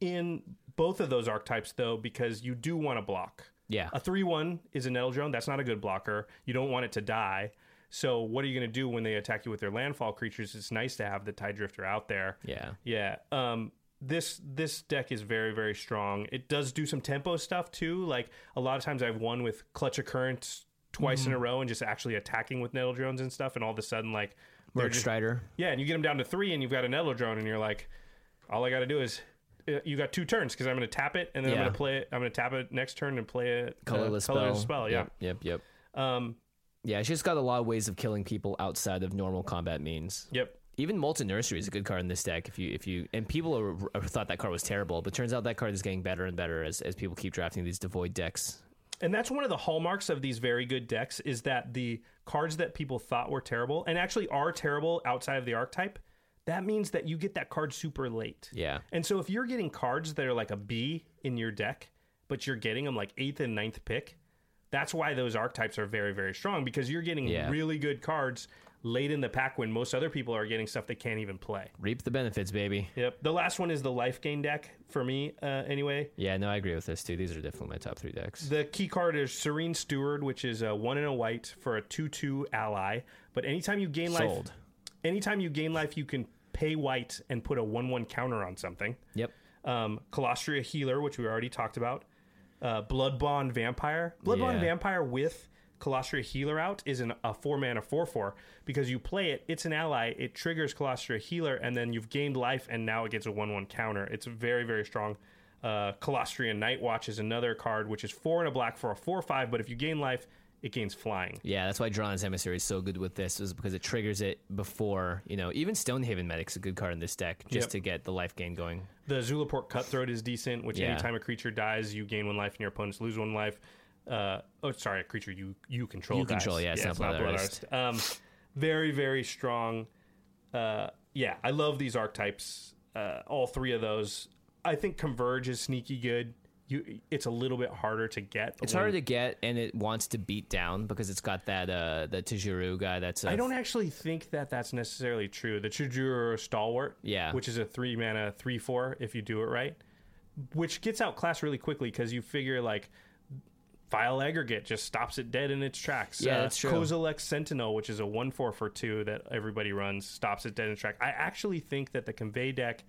[SPEAKER 4] in both of those archetypes though because you do want to block.
[SPEAKER 5] Yeah.
[SPEAKER 4] A three one is a nettle drone. That's not a good blocker. You don't want it to die. So what are you going to do when they attack you with their landfall creatures? It's nice to have the Tide Drifter out there.
[SPEAKER 5] Yeah.
[SPEAKER 4] Yeah. Um, this this deck is very very strong. It does do some tempo stuff too. Like a lot of times I've won with Clutch of Currents twice in a row and just actually attacking with nettle drones and stuff, and all of a sudden like Murk
[SPEAKER 5] Strider.
[SPEAKER 4] yeah, and you get them down to three, and you've got a Nettle drone, and you're like, all I got to do is uh, you got two turns because I'm going to tap it, and then I'm going to play it. I'm going to tap it next turn and play it
[SPEAKER 5] colorless
[SPEAKER 4] uh,
[SPEAKER 5] spell.
[SPEAKER 4] colorless spell. Yeah.
[SPEAKER 5] Yep, yep, yep.
[SPEAKER 4] Um.
[SPEAKER 5] Yeah, she's got a lot of ways of killing people outside of normal combat means.
[SPEAKER 4] Yep.
[SPEAKER 5] Even Molten Nursery is a good card in this deck. If you if you and people are, are- thought that card was terrible, but turns out that card is getting better and better as as people keep drafting these devoid decks.
[SPEAKER 4] And that's one of the hallmarks of these very good decks is that the cards that people thought were terrible and actually are terrible outside of the archetype. That means that you get that card super late.
[SPEAKER 5] Yeah.
[SPEAKER 4] And so if you're getting cards that are like a B in your deck, but you're getting them like eighth and ninth pick, that's why those archetypes are very, very strong because you're getting
[SPEAKER 5] Yeah.
[SPEAKER 4] really good cards late in the pack when most other people are getting stuff they can't even play.
[SPEAKER 5] Reap the benefits, baby.
[SPEAKER 4] Yep. The last one is the life gain deck for me, uh, anyway.
[SPEAKER 5] Yeah, no, I agree with this too. These are definitely my top three decks.
[SPEAKER 4] The key card is Serene Steward, which is a one and a white for a two-two ally. But anytime you gain life,
[SPEAKER 5] Sold.
[SPEAKER 4] anytime you gain life, you can pay white and put a one-one counter on something.
[SPEAKER 5] Yep.
[SPEAKER 4] um, Kalastria Healer, which we already talked about, uh, Blood Bond Vampire. Blood Bond Vampire with Kalastria Healer out is an, a four mana four four because you play it. It's an ally. It triggers Kalastria Healer, and then you've gained life, and now it gets a one one counter. It's very very strong. Uh, Kalastria Nightwatch is another card which is four and a black for a four five, but if you gain life, it gains flying.
[SPEAKER 5] Yeah, that's why Drana's Emissary is so good with this, is because it triggers it before, you know, even Stonehaven Medic's a good card in this deck just
[SPEAKER 4] Yep.
[SPEAKER 5] to get the life gain going.
[SPEAKER 4] The Zulaport Cutthroat is decent, which
[SPEAKER 5] Yeah.
[SPEAKER 4] anytime a creature dies, you gain one life and your opponents lose one life. Uh, oh, sorry, a creature you you control.
[SPEAKER 5] You
[SPEAKER 4] dies.
[SPEAKER 5] control, yeah, it's not Blood Artist.
[SPEAKER 4] Um, very very strong. Uh, yeah, I love these archetypes. Uh, all three of those. I think Converge is sneaky good. You, it's a little bit harder to get.
[SPEAKER 5] It's harder to get, and it wants to beat down because it's got that uh the Tajuru guy. That's I
[SPEAKER 4] I don't actually think that that's necessarily true. The Tajuru Stalwart,
[SPEAKER 5] Yeah.
[SPEAKER 4] which is a three mana three four if you do it right, which gets out class really quickly because you figure like Vile Aggregate just stops it dead in its tracks. Uh,
[SPEAKER 5] Yeah, that's true.
[SPEAKER 4] Kozilek Sentinel, which is a one four for two that everybody runs, stops it dead in its track. I actually think that the Convey deck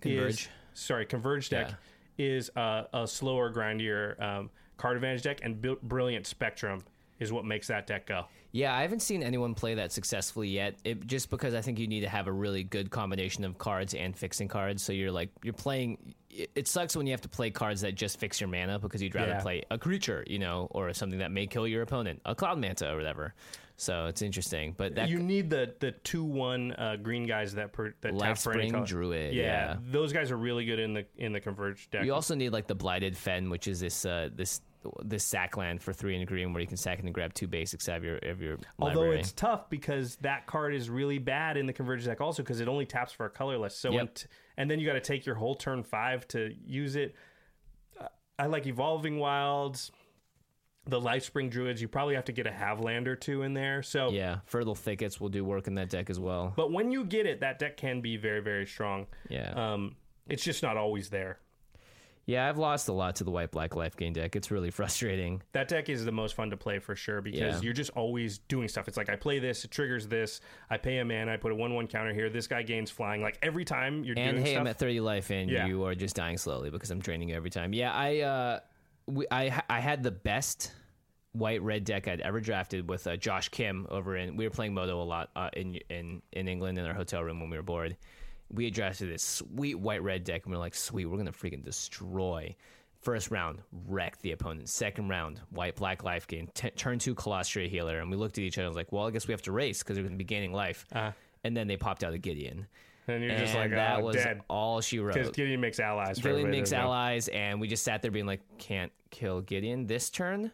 [SPEAKER 5] Converge.
[SPEAKER 4] is sorry Converge deck is a, a slower, grindier um, card advantage deck, and Bil- Brilliant Spectrum is what makes that deck go.
[SPEAKER 5] Yeah, I haven't seen anyone play that successfully yet. It, just because I think you need to have a really good combination of cards and fixing cards. So you're like you're playing. It, it sucks when you have to play cards that just fix your mana because you'd rather
[SPEAKER 4] Yeah.
[SPEAKER 5] play a creature, you know, or something that may kill your opponent, a Cloud Manta or whatever. So it's interesting, but that
[SPEAKER 4] you need the the two one uh, green guys that per, that tap for any color.
[SPEAKER 5] Druid,
[SPEAKER 4] Yeah,
[SPEAKER 5] yeah.
[SPEAKER 4] those guys are really good in the in the converge deck.
[SPEAKER 5] You also need like the blighted fen, which is this uh, this this sack land for three and a green, where you can sack and grab two basics out of your of your
[SPEAKER 4] Although
[SPEAKER 5] library.
[SPEAKER 4] it's tough because that card is really bad in the converge deck also because it only taps for a colorless. So
[SPEAKER 5] Yep.
[SPEAKER 4] t- and then you got to take your whole turn five to use it. Uh, I like evolving wilds. The Lifespring Druids, you probably have to get a Havland or two in there. So,
[SPEAKER 5] yeah, fertile thickets will do work in that deck as well.
[SPEAKER 4] but when you get it, that deck can be very, very strong.
[SPEAKER 5] Yeah,
[SPEAKER 4] Um, it's just not always there.
[SPEAKER 5] Yeah, I've lost a lot to the white black life gain deck. It's really frustrating.
[SPEAKER 4] That deck is the most fun to play for sure because
[SPEAKER 5] Yeah.
[SPEAKER 4] you're just always doing stuff. It's like I play this, it triggers this. I pay a man, I put a one-one counter here. This guy gains flying. Like every time you're
[SPEAKER 5] And
[SPEAKER 4] doing
[SPEAKER 5] hey,
[SPEAKER 4] stuff.
[SPEAKER 5] I'm at 30 life and
[SPEAKER 4] Yeah.
[SPEAKER 5] you are just dying slowly because I'm draining you every time. Yeah, I uh, we, I I had the best white red deck I'd ever drafted with uh, Josh Kim over in. We were playing Moto a lot uh, in in in England in our hotel room when we were bored. We drafted this sweet white red deck and we are like, sweet, we're gonna freaking destroy. First round, wreck the opponent. Second round, white black life gain. T- turn two Kalastria Healer, and we looked at each other. and was like, well, I guess we have to race because they're going to be gaining life. Uh-huh. and then they popped out a Gideon,
[SPEAKER 4] and you're
[SPEAKER 5] and
[SPEAKER 4] just like,
[SPEAKER 5] that
[SPEAKER 4] oh,
[SPEAKER 5] was
[SPEAKER 4] dead.
[SPEAKER 5] all she wrote.
[SPEAKER 4] Because Gideon makes allies.
[SPEAKER 5] Gideon makes allies, and we just sat there being like, can't kill Gideon this turn.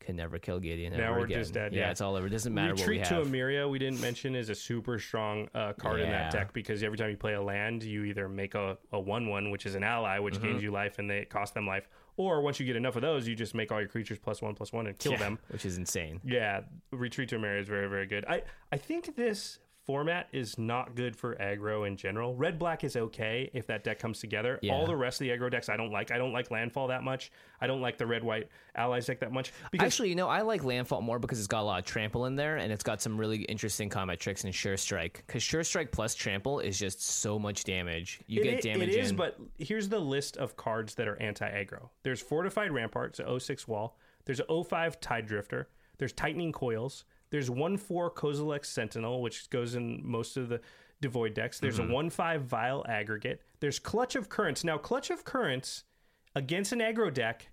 [SPEAKER 5] Can never kill Gideon.
[SPEAKER 4] Now
[SPEAKER 5] ever
[SPEAKER 4] we're
[SPEAKER 5] again.
[SPEAKER 4] just dead,
[SPEAKER 5] Yeah,
[SPEAKER 4] yeah.
[SPEAKER 5] it's all over. It doesn't matter
[SPEAKER 4] Retreat to. Emeria, we didn't mention, is a super strong uh, card in that deck because every time you play a land, you either make a, a 1 1, which is an ally, which
[SPEAKER 5] Mm-hmm.
[SPEAKER 4] gains you life and they cost them life. Or once you get enough of those, you just make all your creatures plus 1 plus 1 and kill
[SPEAKER 5] Yeah,
[SPEAKER 4] them.
[SPEAKER 5] which is insane.
[SPEAKER 4] Yeah, Retreat to Emeria is very, very good. I, I think this format is not good for aggro in general. Red black is okay if that deck comes together.
[SPEAKER 5] Yeah.
[SPEAKER 4] All the rest of the aggro decks I don't like. I don't like landfall that much. I don't like the red white allies deck that much. Because
[SPEAKER 5] Actually, you know, I like Landfall more because it's got a lot of trample in there, and it's got some really interesting combat tricks in Sure Strike. Because Sure Strike plus trample is just so much damage. You
[SPEAKER 4] It
[SPEAKER 5] get damage
[SPEAKER 4] It is,
[SPEAKER 5] in.
[SPEAKER 4] but here's the list of cards that are anti-aggro. There's Fortified Rampart, a 06 wall. There's a 05 Tide Drifter. There's Tightening Coils. There's 1-4 Kozilek Sentinel, which goes in most of the Devoid decks. There's
[SPEAKER 5] Mm-hmm.
[SPEAKER 4] a 1-5 Vile Aggregate. There's Clutch of Currents. Now, Clutch of Currents against an aggro deck,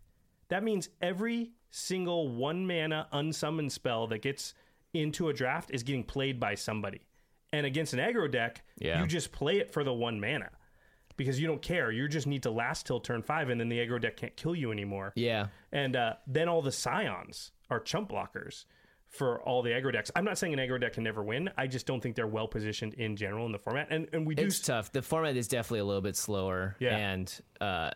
[SPEAKER 4] that means every single one mana unsummoned spell that gets into a draft is getting played by somebody. And against an aggro deck,
[SPEAKER 5] Yeah.
[SPEAKER 4] you just play it for the one mana because you don't care. You just need to last till turn five, and then the aggro deck can't kill you anymore.
[SPEAKER 5] yeah,
[SPEAKER 4] And uh, then all the scions are chump blockers for all the aggro decks. I'm not saying an aggro deck can never win. I just don't think they're well positioned in general in the format. And and we do
[SPEAKER 5] it's tough. The format is definitely a little bit slower.
[SPEAKER 4] Yeah.
[SPEAKER 5] and uh,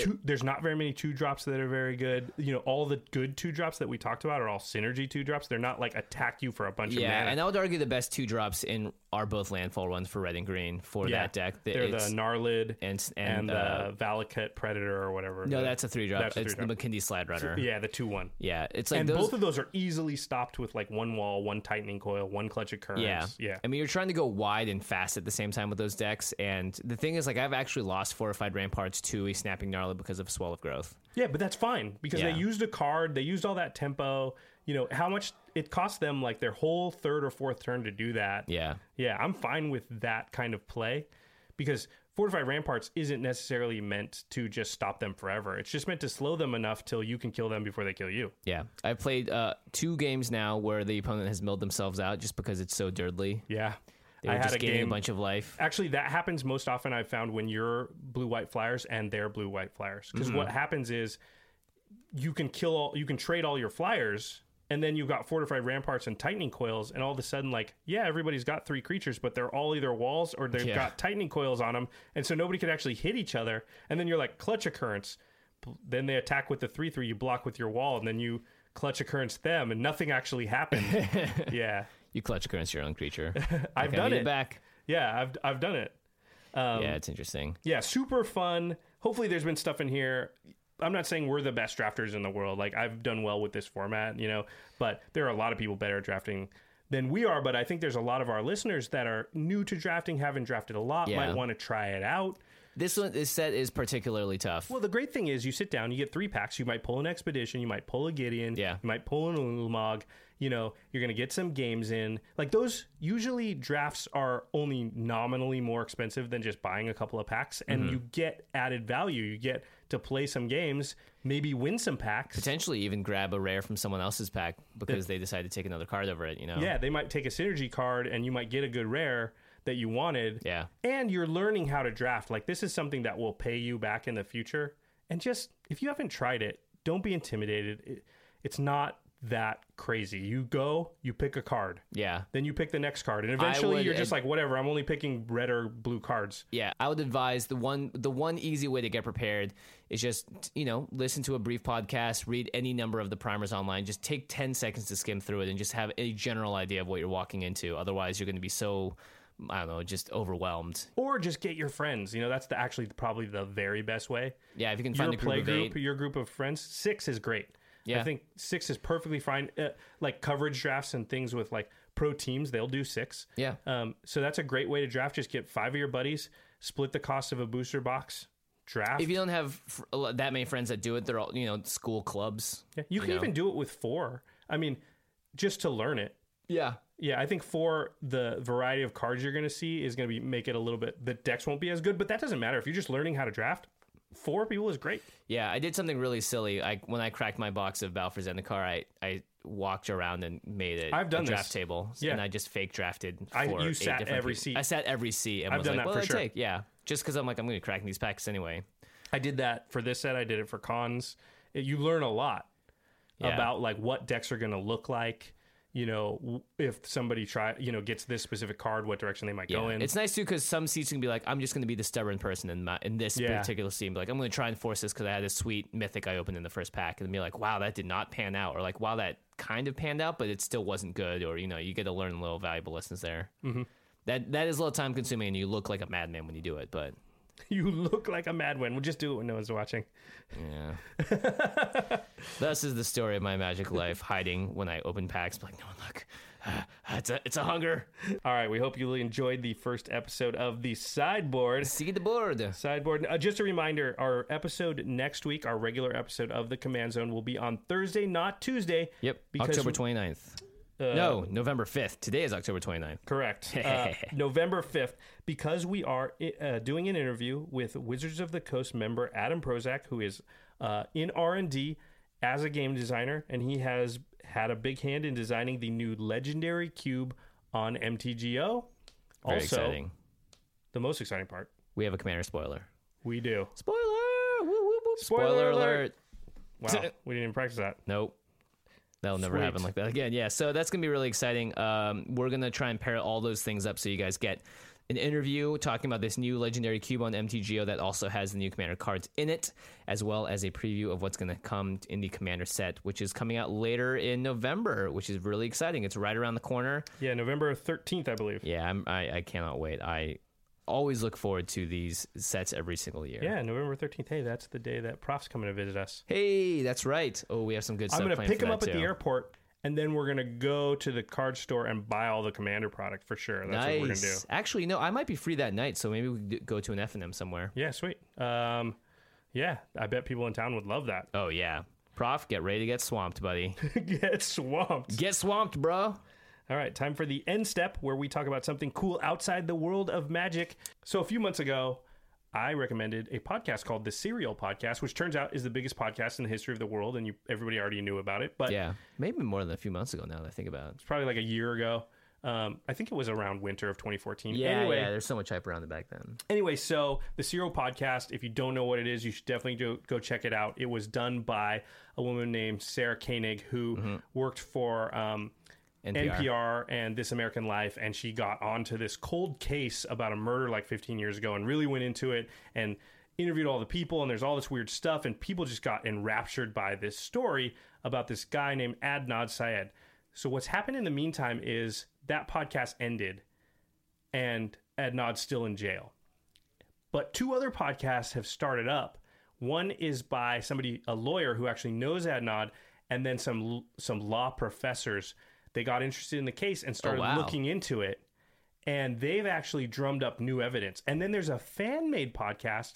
[SPEAKER 4] two, there's not very many two drops that are very good. You know, all the good two drops that we talked about are all synergy two drops. They're not like attack you for a bunch
[SPEAKER 5] yeah,
[SPEAKER 4] of mana.
[SPEAKER 5] and I would argue the best two drops in are both landfall ones for red and green for
[SPEAKER 4] yeah,
[SPEAKER 5] that deck. The-
[SPEAKER 4] they're the Gnarlid
[SPEAKER 5] and
[SPEAKER 4] and,
[SPEAKER 5] and,
[SPEAKER 4] the
[SPEAKER 5] uh,
[SPEAKER 4] Valakut Predator or whatever.
[SPEAKER 5] no, that's a three drop.
[SPEAKER 4] that's
[SPEAKER 5] It's the
[SPEAKER 4] three-drop.
[SPEAKER 5] Makindi Sliderunner.
[SPEAKER 4] yeah, the two one.
[SPEAKER 5] Yeah, it's like
[SPEAKER 4] and
[SPEAKER 5] those.
[SPEAKER 4] both of those are easily stopped with like one wall, one tightening coil, one clutch of currents.
[SPEAKER 5] Yeah.
[SPEAKER 4] yeah.
[SPEAKER 5] I mean, you're trying to go wide and fast at the same time with those decks. And the thing is, like, I've actually lost Fortified Ramparts to a Snapping Gnarlid because of a swell of growth.
[SPEAKER 4] Yeah, but that's fine because
[SPEAKER 5] Yeah.
[SPEAKER 4] they used a card, they used all that tempo. You know how much it cost them, like their whole third or fourth turn to do that.
[SPEAKER 5] Yeah.
[SPEAKER 4] Yeah, I'm fine with that kind of play because fortified ramparts isn't necessarily meant to just stop them forever. It's just meant to slow them enough till you can kill them before they kill you.
[SPEAKER 5] Yeah, I've played uh, two games now where the opponent has milled themselves out just because it's so dirtly.
[SPEAKER 4] Yeah.
[SPEAKER 5] They
[SPEAKER 4] I
[SPEAKER 5] were
[SPEAKER 4] had
[SPEAKER 5] just
[SPEAKER 4] a
[SPEAKER 5] gaining
[SPEAKER 4] game
[SPEAKER 5] a bunch of life.
[SPEAKER 4] Actually, that happens most often. I've found when you're blue white flyers and they're blue white flyers, because
[SPEAKER 5] Mm-hmm.
[SPEAKER 4] what happens is you can kill all, you can trade all your flyers, and then you've got fortified ramparts and tightening coils, and all of a sudden, like, yeah, everybody's got three creatures, but they're all either walls or they've
[SPEAKER 5] Yeah.
[SPEAKER 4] got tightening coils on them, and so nobody can actually hit each other. And then you're like clutch of currents. Then they attack with the three three, you block with your wall, and then you clutch of currents them, and nothing actually happened. yeah,
[SPEAKER 5] You clutch of currents your own creature.
[SPEAKER 4] I've
[SPEAKER 5] Okay,
[SPEAKER 4] done it.
[SPEAKER 5] back.
[SPEAKER 4] Yeah, I've I've done it. Um,
[SPEAKER 5] yeah, it's interesting.
[SPEAKER 4] yeah, super fun. Hopefully, there's been stuff in here. I'm not saying we're the best drafters in the world. Like I've done well with this format, you know, but there are a lot of people better at drafting than we are. But I think there's a lot of our listeners that are new to drafting, haven't drafted a lot,
[SPEAKER 5] Yeah.
[SPEAKER 4] might want to try it out.
[SPEAKER 5] This one, this set is particularly tough.
[SPEAKER 4] Well, the great thing is you sit down, you get three packs. You might pull an expedition, you might pull a Gideon,
[SPEAKER 5] Yeah.
[SPEAKER 4] you might pull an Ulamog. You know, you're going to get some games in. Like those, usually drafts are only nominally more expensive than just buying a couple of packs, and
[SPEAKER 5] Mm-hmm.
[SPEAKER 4] you get added value. You get to play some games, maybe win some packs.
[SPEAKER 5] Potentially even grab a rare from someone else's pack because they decide to take another card over it. You know.
[SPEAKER 4] Yeah, they might take a synergy card, and you might get a good rare that you wanted.
[SPEAKER 5] Yeah.
[SPEAKER 4] and you're learning how to draft. Like this is something that will pay you back in the future. And just if you haven't tried it, don't be intimidated. It, it's not that crazy. You go, you pick a card.
[SPEAKER 5] Yeah.
[SPEAKER 4] Then you pick the next card, and eventually
[SPEAKER 5] would
[SPEAKER 4] you're just like, whatever. I'm only picking red or blue cards.
[SPEAKER 5] Yeah, I would advise the one the one easy way to get prepared is just you know listen to a brief podcast, read any number of the primers online. Just take ten seconds to skim through it and just have a general idea of what you're walking into. Otherwise, you're going to be so I don't know, just overwhelmed.
[SPEAKER 4] Or just get your friends. You know, that's the, actually probably the very best way.
[SPEAKER 5] Yeah, if you can
[SPEAKER 4] Your
[SPEAKER 5] find a
[SPEAKER 4] play
[SPEAKER 5] group of
[SPEAKER 4] group, your group of friends, six is great.
[SPEAKER 5] Yeah.
[SPEAKER 4] I think six is perfectly fine. Uh, like coverage drafts and things with like pro teams, they'll do six.
[SPEAKER 5] Yeah.
[SPEAKER 4] Um, so that's a great way to draft. Just get five of your buddies, split the cost of a booster box, draft.
[SPEAKER 5] if you don't have that many friends that do it, they're all you know school clubs.
[SPEAKER 4] yeah, you can
[SPEAKER 5] know.
[SPEAKER 4] even do it with four. I mean, just to learn it.
[SPEAKER 5] Yeah,
[SPEAKER 4] Yeah, I think for the variety of cards you're going to see is going to be make it a little bit. The decks won't be as good, but that doesn't matter if you're just learning how to draft. Four people is great.
[SPEAKER 5] Yeah, I did something really silly. I when I cracked my box of Balfours in the car, I I walked around and made it
[SPEAKER 4] I've done
[SPEAKER 5] a draft
[SPEAKER 4] this.
[SPEAKER 5] table.
[SPEAKER 4] Yeah.
[SPEAKER 5] and I just fake drafted.
[SPEAKER 4] I- you sat every
[SPEAKER 5] people.
[SPEAKER 4] seat.
[SPEAKER 5] I sat every seat. And
[SPEAKER 4] I've
[SPEAKER 5] was
[SPEAKER 4] done
[SPEAKER 5] like,
[SPEAKER 4] that
[SPEAKER 5] what
[SPEAKER 4] for
[SPEAKER 5] I
[SPEAKER 4] sure.
[SPEAKER 5] Take? Yeah, just because I'm like I'm going to crack these packs anyway.
[SPEAKER 4] I did that for this set. I did it for Khans. It- you learn a lot
[SPEAKER 5] Yeah.
[SPEAKER 4] about like what decks are going to look like. You know, if somebody try, you know, gets this specific card, what direction they might go in.
[SPEAKER 5] It's nice too because some seats can be like, I'm just going to be the stubborn person in my, in this
[SPEAKER 4] Yeah.
[SPEAKER 5] particular scene. Be like, I'm going to try and force this because I had this sweet mythic I opened in the first pack, and be like, wow, that did not pan out, or like, wow, that kind of panned out, but it still wasn't good, or you know, you get to learn a little valuable lessons there. Mm-hmm. That that is a little time consuming, and you look like a madman when you do it, but
[SPEAKER 4] you look like a madman. We'll just do it when no one's watching.
[SPEAKER 5] yeah. Thus is the story of my magic life, hiding when I open packs. Like, no one look, it's a it's a hunger.
[SPEAKER 4] All right, we hope you enjoyed the first episode of the sideboard.
[SPEAKER 5] See the board.
[SPEAKER 4] Sideboard. Uh, just a reminder: our episode next week, our regular episode of the Command Zone, will be on Thursday, not Tuesday.
[SPEAKER 5] Yep,
[SPEAKER 4] Because
[SPEAKER 5] October 29th. No, November 5th. Today is October 29th.
[SPEAKER 4] Correct. Uh, November 5th, because we are uh, doing an interview with Wizards of the Coast member Adam Prosak, who is uh, in R&D as a game designer, and he has had a big hand in designing the new Legendary Cube on MTGO.
[SPEAKER 5] Very
[SPEAKER 4] also,
[SPEAKER 5] exciting.
[SPEAKER 4] the most exciting part,
[SPEAKER 5] We have a commander spoiler.
[SPEAKER 4] we do.
[SPEAKER 5] Spoiler! Woo, woo, woo.
[SPEAKER 4] Spoiler
[SPEAKER 5] Spoiler,
[SPEAKER 4] alert.
[SPEAKER 5] alert.
[SPEAKER 4] Wow, we didn't even practice that.
[SPEAKER 5] Nope. That'll never
[SPEAKER 4] Sweet.
[SPEAKER 5] happen like that again. Yeah, so that's gonna be really exciting. Um, we're gonna try and pair all those things up so you guys get an interview talking about this new legendary cube on MTGO that also has the new commander cards in it, as well as a preview of what's gonna come in the commander set, which is coming out later in November, which is really exciting. It's right around the corner.
[SPEAKER 4] Yeah, November 13th, I believe.
[SPEAKER 5] Yeah, I'm, I I cannot wait. I always look forward to these sets every single year.
[SPEAKER 4] Yeah, November 13th. Hey, that's the day that Prof's coming to visit us.
[SPEAKER 5] Hey, that's right. Oh, we have some good stuff.
[SPEAKER 4] I'm going to pick him up at the airport, and then we're going to go to the card store and buy all the Commander product for sure. That's what we're going to do.
[SPEAKER 5] Nice. Actually, no, I might be free that night, so maybe we could go to an F and M somewhere.
[SPEAKER 4] Yeah, sweet. Um, Yeah, I bet people in town would love that.
[SPEAKER 5] Oh yeah, Prof, get ready to get swamped, buddy.
[SPEAKER 4] Get swamped.
[SPEAKER 5] get swamped, bro.
[SPEAKER 4] All right, time for the end step where we talk about something cool outside the world of magic. So, a few months ago, I recommended a podcast called the Serial Podcast, which turns out is the biggest podcast in the history of the world, and you everybody already knew about it. But
[SPEAKER 5] Yeah, maybe more than a few months ago now that I think about it.
[SPEAKER 4] it's probably like a year ago. Um, I think it was around winter of 2014.
[SPEAKER 5] Yeah,
[SPEAKER 4] anyway,
[SPEAKER 5] yeah. There's so much hype around it back then.
[SPEAKER 4] Anyway, so the Serial Podcast, if you don't know what it is, you should definitely go, go check it out. It was done by a woman named Sarah Koenig, who
[SPEAKER 5] Mm-hmm.
[SPEAKER 4] worked for um,
[SPEAKER 5] NPR.
[SPEAKER 4] NPR. and This American Life, and she got onto this cold case about a murder like 15 years ago and really went into it and interviewed all the people. And there's all this weird stuff, and people just got enraptured by this story about this guy named Adnan Syed. So, what's happened in the meantime is that podcast ended, and Adnan's still in jail. But two other podcasts have started up. One is by somebody, a lawyer who actually knows Adnan and then some some law professors. They got interested in the case and oh, started
[SPEAKER 5] wow.
[SPEAKER 4] looking into it, and they've actually drummed up new evidence. And then there's a fan made podcast.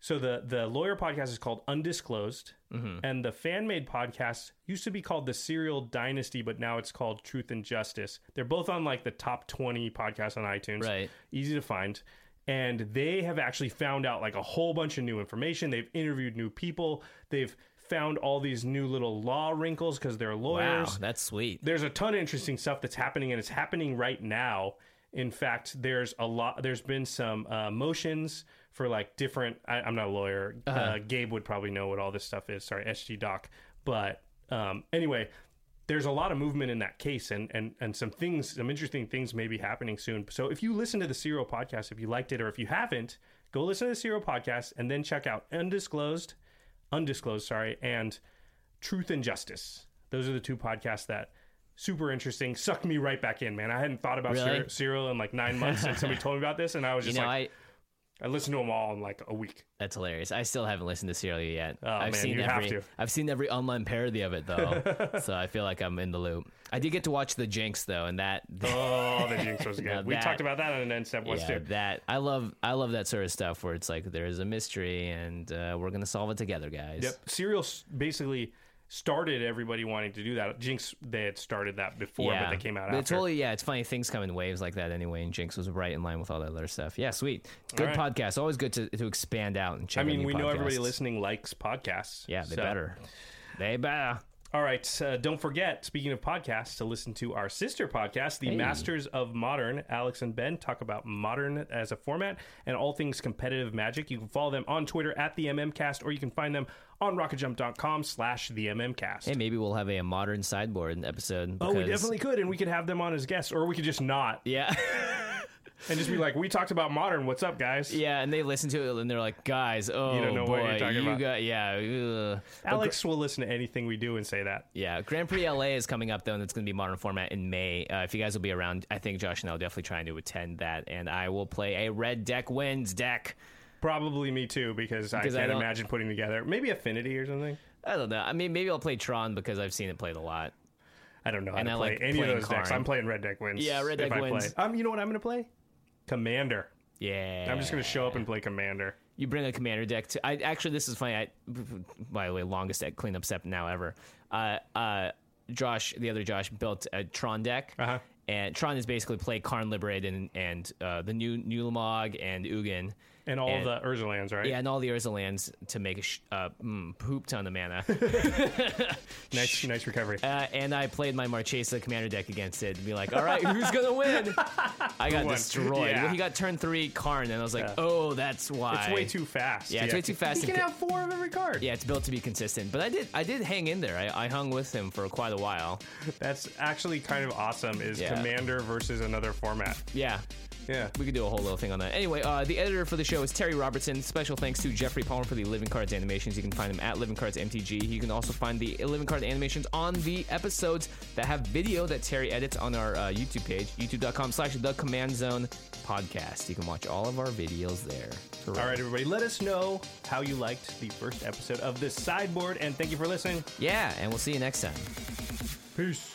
[SPEAKER 4] So the the lawyer podcast is called Undisclosed, mm-hmm. and the fan made podcast used to be called the Serial Dynasty, but now it's called Truth and Justice. They're both on like the top twenty podcasts on iTunes
[SPEAKER 5] Right.
[SPEAKER 4] easy to find and they have actually found out like a whole bunch of new information they've interviewed new people they've found all these new little law wrinkles because they're lawyers.
[SPEAKER 5] Wow, that's sweet.
[SPEAKER 4] there's a ton of interesting stuff that's happening and it's happening right now. In fact there's a lot there's been some uh, motions for like different I, i'm not a lawyer. Uh gabe would probably know what all this stuff is. Sorry sg doc. But um, anyway there's a lot of movement in that case and, and and some things some interesting things may be happening soon. So if you listen to the serial podcast if you liked it or if you haven't go listen to the serial podcast and then check out undisclosed undisclosed sorry and truth and justice those are the two podcasts that super interesting sucked me right back in man i hadn't thought about
[SPEAKER 5] Really?
[SPEAKER 4] Serial in like nine months and somebody told me about this and i was
[SPEAKER 5] You
[SPEAKER 4] just
[SPEAKER 5] know,
[SPEAKER 4] like
[SPEAKER 5] I
[SPEAKER 4] listened to them all in like a week
[SPEAKER 5] that's hilarious. I still haven't listened to Serial yet.
[SPEAKER 4] Oh,
[SPEAKER 5] I've
[SPEAKER 4] man,
[SPEAKER 5] seen
[SPEAKER 4] you have
[SPEAKER 5] every
[SPEAKER 4] to.
[SPEAKER 5] I've seen every online parody of it though, so I feel like I'm in the loop. I did get to watch the Jinx though, and that
[SPEAKER 4] oh the jinx was
[SPEAKER 5] Now
[SPEAKER 4] good we
[SPEAKER 5] that-
[SPEAKER 4] talked about that on an end step once
[SPEAKER 5] yeah,
[SPEAKER 4] too
[SPEAKER 5] that I love. I love that sort of stuff where it's like there is a mystery and uh, we're gonna solve it together, guys.
[SPEAKER 4] Yep. Serial basically started everybody wanting to do that. Jinx, they had started that before,
[SPEAKER 5] yeah,
[SPEAKER 4] but they came out
[SPEAKER 5] But
[SPEAKER 4] after.
[SPEAKER 5] totally, yeah, it's funny. Things come in waves like that anyway, and Jinx was right in line with all that other stuff. Yeah, sweet, good
[SPEAKER 4] right.
[SPEAKER 5] podcast. Always good to, to expand out and check.
[SPEAKER 4] I
[SPEAKER 5] out
[SPEAKER 4] mean,
[SPEAKER 5] new
[SPEAKER 4] we know everybody
[SPEAKER 5] podcasts.
[SPEAKER 4] listening likes podcasts.
[SPEAKER 5] Yeah, they
[SPEAKER 4] so-
[SPEAKER 5] better. They better.
[SPEAKER 4] All right. Uh, don't forget, speaking of podcasts, to listen to our sister podcast, The Masters of Modern. Alex and Ben talk about modern as a format and all things competitive magic. You can follow them on Twitter at the MMCast, or you can find them on rocketjump.com slash the MMCast.
[SPEAKER 5] Hey, maybe we'll have a modern sideboard episode.
[SPEAKER 4] Oh, we definitely could, and we could have them on as guests, or we could just not
[SPEAKER 5] Yeah,
[SPEAKER 4] and just be like, "We talked about modern. What's up, guys?"
[SPEAKER 5] yeah, and they listen to it and they're like, guys, oh you
[SPEAKER 4] don't know
[SPEAKER 5] boy,
[SPEAKER 4] what you're talking
[SPEAKER 5] you
[SPEAKER 4] about."
[SPEAKER 5] got yeah. ugh. But
[SPEAKER 4] Alex will listen to anything we do and say that.
[SPEAKER 5] Yeah, Grand Prix LA is coming up though, and it's going to be modern format in May. Uh, if you guys will be around, I think Josh and I will definitely trying to attend that, and I will play a red deck wins deck.
[SPEAKER 4] Probably me too, because,
[SPEAKER 5] Because
[SPEAKER 4] I
[SPEAKER 5] I
[SPEAKER 4] can't
[SPEAKER 5] don't-
[SPEAKER 4] imagine putting together maybe Affinity or something.
[SPEAKER 5] I don't know. I mean, maybe I'll play Tron because I've seen it played a lot.
[SPEAKER 4] I don't know how
[SPEAKER 5] And
[SPEAKER 4] to
[SPEAKER 5] I
[SPEAKER 4] play
[SPEAKER 5] like
[SPEAKER 4] any of
[SPEAKER 5] playing
[SPEAKER 4] those decks. I'm playing Red Deck Wins.
[SPEAKER 5] Yeah, Red
[SPEAKER 4] if
[SPEAKER 5] Deck
[SPEAKER 4] I
[SPEAKER 5] Wins.
[SPEAKER 4] Play. Um, you know what I'm going to play? Commander.
[SPEAKER 5] Yeah,
[SPEAKER 4] I'm just going to show up and play Commander.
[SPEAKER 5] You bring a commander deck to. I actually, this is funny. I, by the way, longest deck cleanup step now ever. Uh, uh, Josh, the other Josh, built a Tron deck,
[SPEAKER 4] Uh-huh.
[SPEAKER 5] and Tron is basically play Karn Liberated and, and uh, the new Ulamog and Ugin.
[SPEAKER 4] And all
[SPEAKER 5] And-
[SPEAKER 4] the Urza lands, right?
[SPEAKER 5] Yeah, and all the Urza lands to make a sh- uh, mm, poop ton of mana.
[SPEAKER 4] Nice, nice recovery.
[SPEAKER 5] uh, and I played my Marchesa commander deck against it and be like, all right, who's going to win? I got destroyed.
[SPEAKER 4] Yeah.
[SPEAKER 5] Well, he got turn three Karn, and I was like, oh, that's why.
[SPEAKER 4] It's way too fast.
[SPEAKER 5] Yeah, it's way too fast
[SPEAKER 4] You can
[SPEAKER 5] ca-
[SPEAKER 4] have four of every card.
[SPEAKER 5] Yeah, it's built to be consistent. But I did I did hang in there. I, I hung with him for quite a while.
[SPEAKER 4] That's actually kind of awesome. Is
[SPEAKER 5] Yeah.
[SPEAKER 4] Commander versus another format?
[SPEAKER 5] Yeah.
[SPEAKER 4] Yeah.
[SPEAKER 5] We could do a whole little thing on that. Anyway, uh, the editor for the show is Terry Robertson. Special thanks to Jeffrey Palmer for the Living Cards animations. You can find them at Living Cards MTG. You can also find the Living Card animations on the episodes that have video that Terry edits on our uh, YouTube page, youtube.com slash the command zone podcast. You can watch all of our videos there.
[SPEAKER 4] All right, everybody, let us know how you liked the first episode of this sideboard, and thank you for listening.
[SPEAKER 5] Yeah, and we'll see you next time.
[SPEAKER 4] Peace.